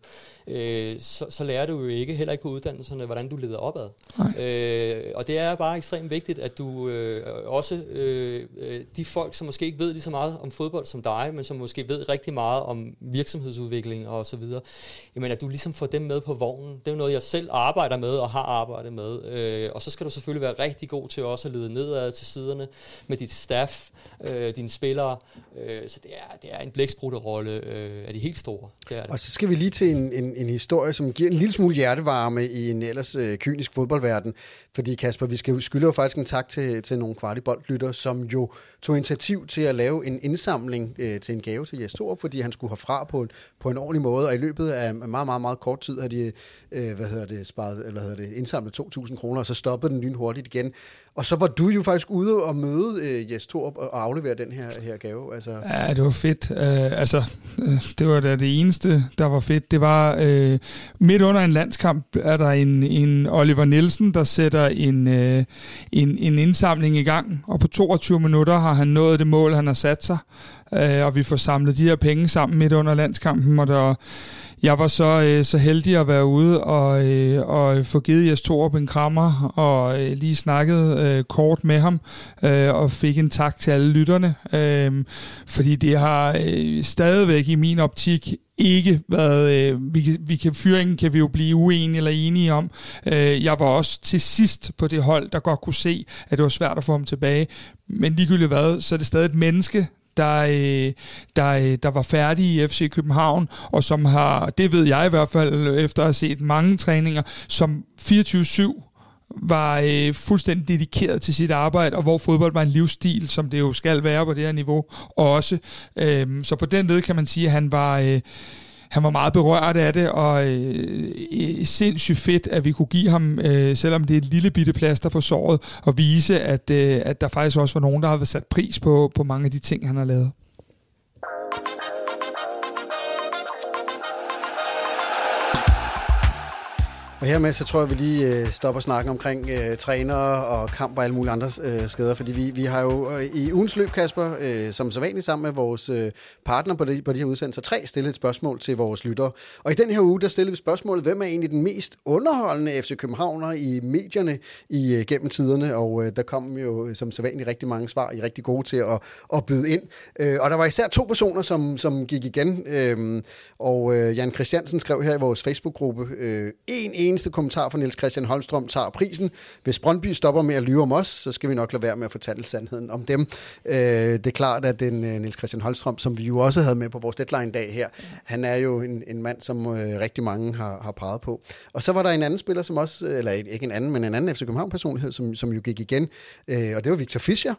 Øh, så, så lærer du jo ikke, heller ikke på uddannelserne, hvordan du leder opad. Øh, og det er bare ekstremt vigtigt, at du øh, også, øh, øh, de folk, som måske ikke ved lige så meget om fodbold som dig, men som måske ved rigtig meget om virksomhedsudvikling og så videre, jamen at du ligesom får dem med på vognen. Det jo noget, jeg selv arbejder med og har arbejdet med. Øh, og så skal du selvfølgelig være rigtig god til også at lede nedad til siderne med dit staff, øh, dine spillere. Øh, så det er, det er en blæksprutterolle øh, af de helt store. Det er det. Og så skal vi lige til en, en, en historie, som giver en lille smule hjertevarme i en ellers øh, kynisk fodboldverden. Fordi Kasper, vi skal skylde jo faktisk en tak til, til nogle kvartiboldlytter, som jo tog initiativ til at lave en indsamling øh, til en gave til Jes Torup, fordi han skulle herfra på en, på en ordentlig måde. Og i løbet af meget, meget, meget kort tid har de øh, Øh, hvad hedder det, sparet, eller hvad hedder det, indsamlet 2.000 kroner, og så stoppede den lynhurtigt igen. Og så var du jo faktisk ude og møde øh, Jes Torp og aflevere den her, her gave. Altså. Ja, det var fedt. Uh, altså, øh, det var da det eneste, der var fedt. Det var uh, midt under en landskamp, er der en, en Oliver Nielsen, der sætter en, uh, en, en indsamling i gang, og på 22 minutter har han nået det mål, han har sat sig, uh, og vi får samlet de her penge sammen midt under landskampen, og der jeg var så, øh, så heldig at være ude og, øh, og få givet Jes Torup en krammer og øh, lige snakket øh, kort med ham øh, og fik en tak til alle lytterne, øh, fordi det har øh, stadigvæk i min optik ikke været, øh, vi, kan, vi kan, fyringen kan vi jo blive uenige eller enige om. Øh, jeg var også til sidst på det hold, der godt kunne se, at det var svært at få ham tilbage. Men ligegyldigt hvad, så er det stadig et menneske, der, øh, der, øh, der var færdige i FC København, og som har, det ved jeg i hvert fald efter at have set mange træninger, som 24-7 var øh, fuldstændig dedikeret til sit arbejde, og hvor fodbold var en livsstil, som det jo skal være på det her niveau også. Øh, så på den led kan man sige, at han var... Øh, han var meget berørt af det, og øh, sindssygt fedt, at vi kunne give ham, øh, selvom det er et lille bitte plaster på såret, og vise, at, øh, at der faktisk også var nogen, der har sat pris på, på mange af de ting, han har lavet. Og hermed så tror jeg, vi lige øh, stopper snakken omkring øh, trænere og kamp og alle mulige andre øh, skader, fordi vi, vi har jo øh, i ugens løb, Kasper, øh, som så vanligt sammen med vores øh, partner på de, på de her udsendelser, tre stillet et spørgsmål til vores lyttere. Og i den her uge, der stillede vi spørgsmålet, hvem er egentlig den mest underholdende FC Københavner i medierne i øh, gennem tiderne, og øh, der kom jo øh, som så vanligt rigtig mange svar, I er rigtig gode til at, at byde ind. Øh, og der var især to personer, som, som gik igen, øh, og øh, Jan Christiansen skrev her i vores Facebook-gruppe, øh, en eneste kommentar fra Niels Christian Holmstrøm tager prisen. Hvis Brøndby stopper med at lyve om os, så skal vi nok lade være med at fortælle sandheden om dem. Øh, det er klart, at den øh, Niels Christian Holmstrøm, som vi jo også havde med på vores deadline-dag her, han er jo en, en mand, som øh, rigtig mange har, har peget på. Og så var der en anden spiller, som også, eller ikke en anden, men en anden FC København-personlighed, som, som jo gik igen, øh, og det var Victor Fischer,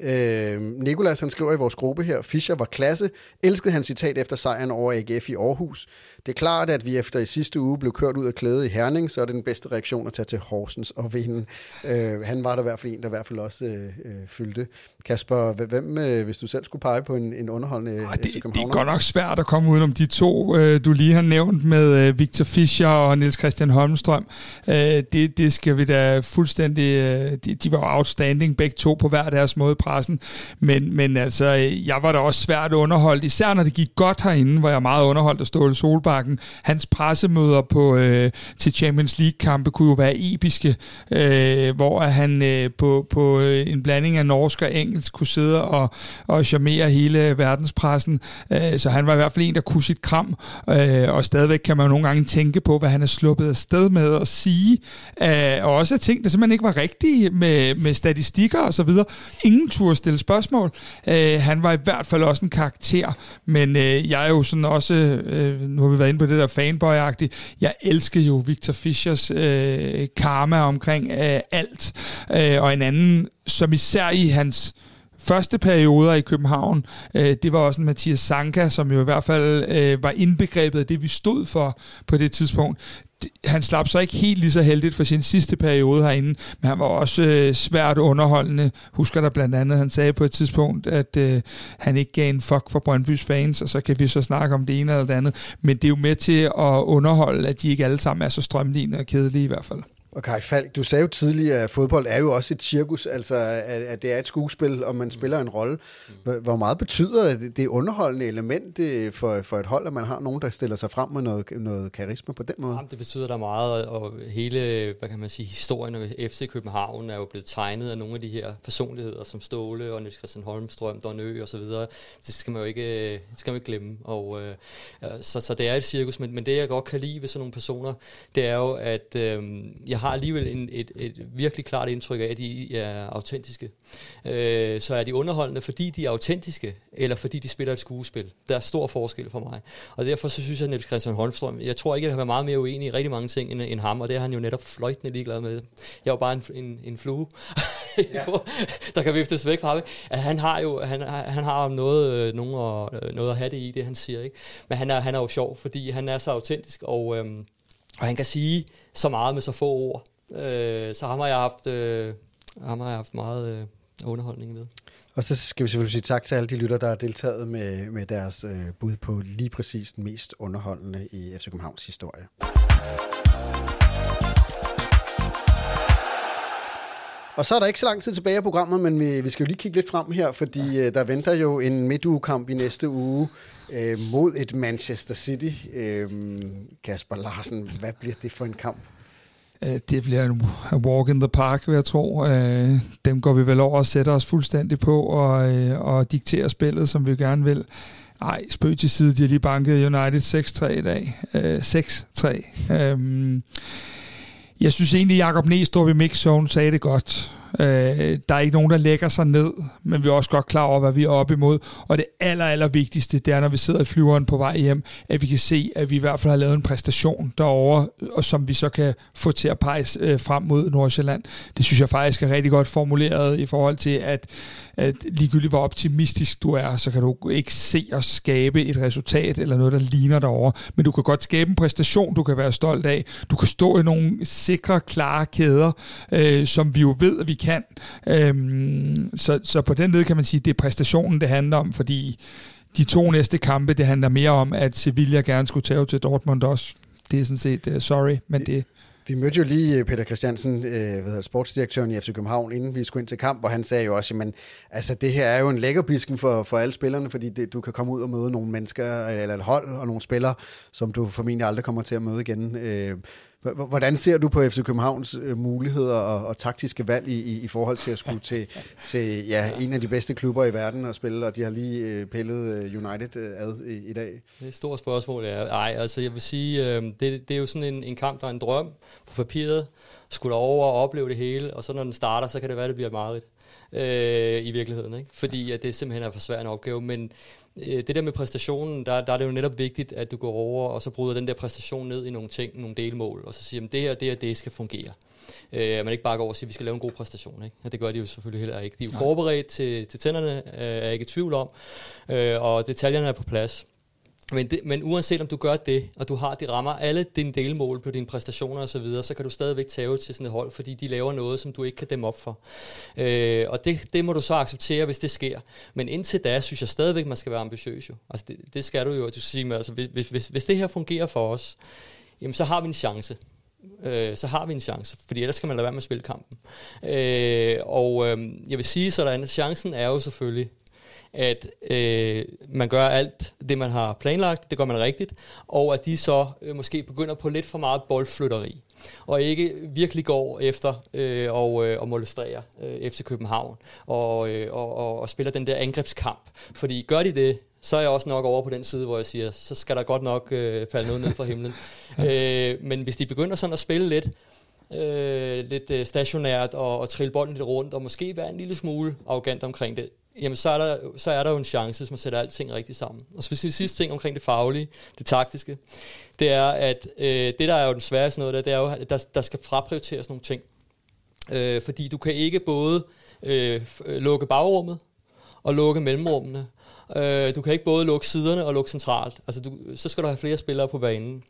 Øh, Nikolas han skriver i vores gruppe her, Fischer var klasse, elskede hans citat efter sejren over AGF i Aarhus. Det er klart, at vi efter i sidste uge blev kørt ud af klæde i Herning, så er det den bedste reaktion at tage til Horsens og vinde. Øh, han var der i hvert fald en, der i hvert fald også øh, øh fyldte. Kasper, hvem, øh, hvis du selv skulle pege på en, en underholdende Arh, det, det er godt nok svært at komme udenom de to, øh, du lige har nævnt med øh, Victor Fischer og Niels Christian Holmstrøm. Øh, det, det skal vi da fuldstændig... Øh, de, de var outstanding begge to på hver deres måde pressen. Men, men altså, jeg var da også svært underholdt, især når det gik godt herinde, hvor jeg meget underholdt at stå i Solbakken. Hans pressemøder på, øh, til Champions League-kampe kunne jo være episke, øh, hvor han øh, på, på øh, en blanding af norsk og engelsk kunne sidde og, og charmere hele verdenspressen. Øh, så han var i hvert fald en, der kunne sit kram, øh, og stadigvæk kan man jo nogle gange tænke på, hvad han er sluppet afsted med at sige. Øh, og også ting, der simpelthen ikke var rigtige med, med statistikker og så videre. Ingen turde stille spørgsmål. Øh, han var i hvert fald også en karakter, men øh, jeg er jo sådan også, øh, nu har vi været inde på det der fanboy-agtigt, jeg elsker jo Victor Fischers øh, karma omkring øh, alt, øh, og en anden, som især i hans første perioder i København, øh, det var også en Mathias Sanka, som jo i hvert fald øh, var indbegrebet af det, vi stod for på det tidspunkt han slap så ikke helt lige så heldigt for sin sidste periode herinde, men han var også øh, svært underholdende. Husker der blandt andet, han sagde på et tidspunkt, at øh, han ikke gav en fuck for Brøndbys fans, og så kan vi så snakke om det ene eller det andet. Men det er jo med til at underholde, at de ikke alle sammen er så strømlignende og kedelige i hvert fald. Og Kai Falk, du sagde jo tidligere, at fodbold er jo også et cirkus, altså at, at det er et skuespil, og man spiller en rolle. Hvor meget betyder det underholdende element for, for et hold, at man har nogen, der stiller sig frem med noget, noget karisma på den måde? Jamen, det betyder da meget, og hele, hvad kan man sige, historien af FC København er jo blevet tegnet af nogle af de her personligheder, som Ståle og Niels Christian Holmstrøm, Don Ø og så videre. Det skal man jo ikke, det skal man ikke glemme. Og, øh, så, så det er et cirkus, men, men det jeg godt kan lide ved sådan nogle personer, det er jo, at øh, jeg har alligevel en, et, et virkelig klart indtryk af, at de er autentiske. Øh, så er de underholdende, fordi de er autentiske, eller fordi de spiller et skuespil. Der er stor forskel for mig. Og derfor så synes jeg, at Niels Christian Holmstrøm, jeg tror ikke, at han er meget mere uenig i rigtig mange ting end, end ham, og det er han jo netop fløjtende ligeglad med. Jeg er jo bare en, en, en flue, *laughs* ja. der kan viftes væk fra ham. Han har jo han, han har noget, øh, nogen at, noget at have det i, det han siger. Ikke? Men han er, han er jo sjov, fordi han er så autentisk, og øhm, og han kan sige så meget med så få ord. Øh, så ham har jeg haft, øh, ham har jeg haft meget øh, underholdning ved. Og så skal vi selvfølgelig sige tak til alle de lytter, der har deltaget med, med deres øh, bud på lige præcis den mest underholdende i FC Københavns historie. Og så er der ikke så lang tid tilbage af programmet, men vi, vi skal jo lige kigge lidt frem her, fordi øh, der venter jo en midtugekamp i næste uge øh, mod et Manchester City. Øh, Kasper Larsen, hvad bliver det for en kamp? Øh, det bliver en walk in the park, vil jeg tro. Øh, dem går vi vel over og sætter os fuldstændig på og, øh, og dikterer spillet, som vi gerne vil. Nej, spøg til side, de har lige banket United 6-3 i dag. 6-3. Øhm, jeg synes egentlig, Jacob Næstrup i mixzone sagde det godt. Øh, der er ikke nogen, der lægger sig ned, men vi er også godt klar over, hvad vi er op imod. Og det aller, aller vigtigste, det er, når vi sidder i flyveren på vej hjem, at vi kan se, at vi i hvert fald har lavet en præstation derovre, og som vi så kan få til at pege øh, frem mod Nordsjælland. Det synes jeg faktisk er rigtig godt formuleret i forhold til, at ligegyldigt hvor optimistisk du er, så kan du ikke se og skabe et resultat eller noget, der ligner derovre. Men du kan godt skabe en præstation, du kan være stolt af. Du kan stå i nogle sikre, klare kæder, øh, som vi jo ved, at vi kan. Øhm, så, så på den led kan man sige, at det er præstationen, det handler om, fordi de to næste kampe, det handler mere om, at Sevilla gerne skulle tage til Dortmund også. Det er sådan set, uh, sorry, men det... Vi mødte jo lige øh, Peter Christiansen, øh, hvad hedder, sportsdirektøren i FC København, inden vi skulle ind til kamp, og han sagde jo også, at altså, det her er jo en lækkerbisken for, for alle spillerne, fordi det, du kan komme ud og møde nogle mennesker, eller et hold og nogle spillere, som du formentlig aldrig kommer til at møde igen. Øh, Hvordan ser du på FC Københavns øh, muligheder og, og taktiske valg i, i, i forhold til at skulle til, *laughs* til ja, en af de bedste klubber i verden og spille, og de har lige øh, pillet øh, United ad i, i dag? Det er et stort spørgsmål, ja. Ej, altså jeg vil sige, øh, det, det er jo sådan en, en kamp, der er en drøm på papiret. Skulle over og opleve det hele, og så når den starter, så kan det være, det bliver meget øh, i virkeligheden. Ikke? Fordi at det simpelthen er for svær en opgave, men det der med præstationen, der, der er det jo netop vigtigt, at du går over og så bryder den der præstation ned i nogle ting, nogle delmål, og så siger, at det her, det her, det skal fungere. Øh, man ikke bare går over og siger, at vi skal lave en god præstation. Ikke? Og det gør de jo selvfølgelig heller ikke. De er jo forberedt til, til tænderne, øh, er jeg ikke i tvivl om, øh, og detaljerne er på plads. Men, det, men uanset om du gør det, og du har de rammer alle dine delmål på dine præstationer osv., så, videre, så kan du stadigvæk tage til sådan et hold, fordi de laver noget, som du ikke kan dem op for. Øh, og det, det må du så acceptere, hvis det sker. Men indtil da, synes jeg stadigvæk, man skal være ambitiøs. Jo. Altså det, det skal du jo. Du sige, altså, hvis, hvis, hvis det her fungerer for os, jamen, så har vi en chance. Øh, så har vi en chance, fordi ellers kan man lade være med at spille kampen. Øh, og øh, jeg vil sige sådan, at chancen er jo selvfølgelig, at øh, man gør alt det, man har planlagt, det gør man rigtigt, og at de så øh, måske begynder på lidt for meget boldflytteri, og ikke virkelig går efter øh, og, øh, og molestrerer øh, FC København, og, øh, og, og, og spiller den der angrebskamp. Fordi gør de det, så er jeg også nok over på den side, hvor jeg siger, så skal der godt nok øh, falde noget ned fra himlen. *laughs* øh, men hvis de begynder sådan at spille lidt, øh, lidt øh, stationært og, og trille bolden lidt rundt, og måske være en lille smule arrogant omkring det, jamen så er, der, så er der jo en chance, hvis man sætter alting rigtigt sammen. Og så vil sige, sidste ting omkring det faglige, det taktiske, det er, at øh, det, der er jo den sværeste noget der, det er jo, at der, der skal fraprioriteres nogle ting. Øh, fordi du kan ikke både øh, øh lukke bagrummet og lukke mellemrummene, Øh, du kan ikke både lukke siderne og lukke centralt. Altså, du, så skal du have flere spillere på banen.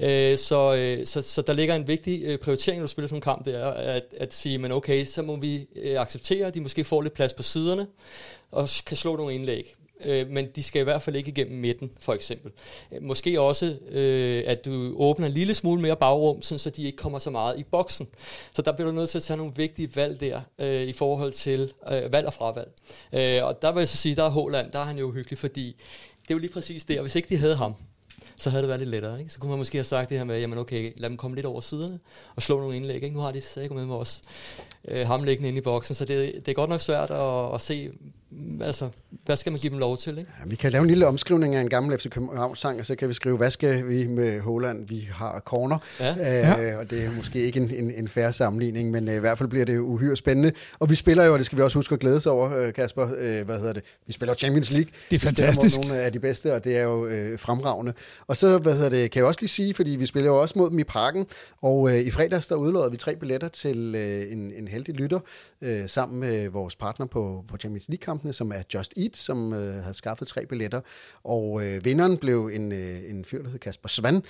Øh, så, øh, så, så der ligger en vigtig øh, prioritering, når du spiller sådan en kamp, det er at, at sige, men okay, så må vi øh, acceptere, at de måske får lidt plads på siderne, og kan slå nogle indlæg øh, men de skal i hvert fald ikke igennem midten, for eksempel. Øh, måske også, øh, at du åbner en lille smule mere bagrum, sådan, så de ikke kommer så meget i boksen. Så der bliver du nødt til at tage nogle vigtige valg der, øh, i forhold til øh, valg og fravalg. Øh, og der vil jeg så sige, der er Håland, der er han jo hyggelig, fordi det er jo lige præcis det, og hvis ikke de havde ham, så havde det været lidt lettere. Ikke? Så kunne man måske have sagt det her med, jamen okay, lad dem komme lidt over siderne og slå nogle indlæg. Ikke? Nu har de sikkert med mig også øh, ham liggende inde i boksen, så det, det er godt nok svært at, at se, altså, hvad skal man give dem lov til? Ikke? Ja, vi kan lave en lille omskrivning af en gammel FC København-sang, og så kan vi skrive, hvad skal vi med Holland? Vi har corner. Ja. Øh, ja. Og det er måske ikke en, en, en færre sammenligning, men øh, i hvert fald bliver det uhyre spændende. Og vi spiller jo, og det skal vi også huske at glæde sig over, øh, Kasper, øh, hvad hedder det? Vi spiller Champions League. Det er fantastisk. Vi nogle af de bedste, og det er jo øh, fremragende. Og så, hvad hedder det, kan jeg også lige sige, fordi vi spiller jo også mod dem i parken, og øh, i fredags der udlåder vi tre billetter til øh, en, en heldig lytter, øh, sammen med vores partner på, på Champions kampene, som er Just Eat, som øh, havde skaffet tre billetter. Og øh, vinderen blev en, øh, en fyr, der hed Kasper Svand,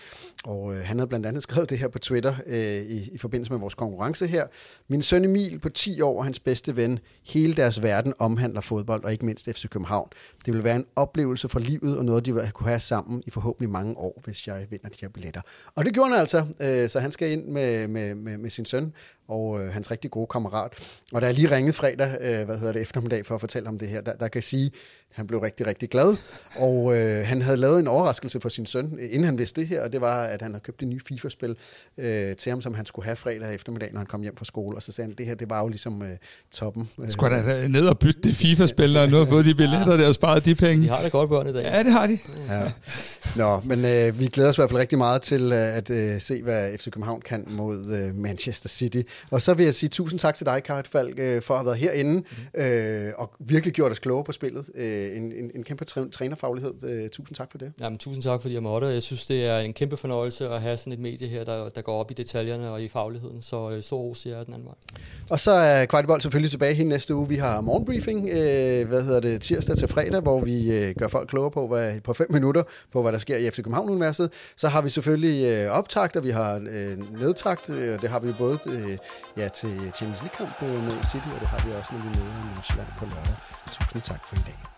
og øh, han havde blandt andet *laughs* skrevet det her på Twitter øh, i, i forbindelse med vores konkurrence her. Min søn Emil på 10 år og hans bedste ven, hele deres verden omhandler fodbold, og ikke mindst FC København. Det vil være en oplevelse for livet, og noget, de vil kunne have sammen i forhåbentlig mange år, hvis jeg vinder de her billetter. Og det gjorde han altså, øh, så han skal ind med, med, med, med sin søn og øh, hans rigtig gode kammerat. Og da jeg lige ringede fredag, øh, hvad hedder det, eftermiddag for at fortælle om det her, der, der kan jeg sige, han blev rigtig, rigtig glad, og øh, han havde lavet en overraskelse for sin søn, inden han vidste det her, og det var, at han havde købt en ny FIFA-spil øh, til ham, som han skulle have fredag eftermiddag, når han kom hjem fra skole, og så sagde han, det her, det var jo ligesom øh, toppen. Øh, Skulle da ned og bytte det FIFA-spil, når nu har fået de billetter der og sparet de penge? De har det godt børn i dag. Ja, det har de. Ja. Nå, men øh, vi glæder os i hvert fald rigtig meget til øh, at øh, se, hvad FC København kan mod øh, Manchester City. Og så vil jeg sige tusind tak til dig, Karit Falk, øh, for at have været herinde, mm. øh, og virkelig gjort os kloge på spillet. Øh, øh, en, en, en kæmpe træ, trænerfaglighed. Øh, tusind tak for det. Jamen, tusind tak, fordi jeg måtte. Jeg synes, det er en kæmpe fornøjelse at have sådan et medie her, der, der går op i detaljerne og i fagligheden. Så øh, stor ros jeg den anden vej. Og så er Kvartibold selvfølgelig tilbage hele næste uge. Vi har morgenbriefing, øh, hvad hedder det, tirsdag til fredag, hvor vi øh, gør folk klogere på, hvad, på fem minutter, på hvad der sker i FC København Universitet. Så har vi selvfølgelig øh, optagt, og vi har øh, nedtragt, øh, og det har vi både øh, ja, til Champions League-kamp øh, mod City, og det har vi også, når vi møder Nordsjælland på lørdag. Tusind tak for i dag.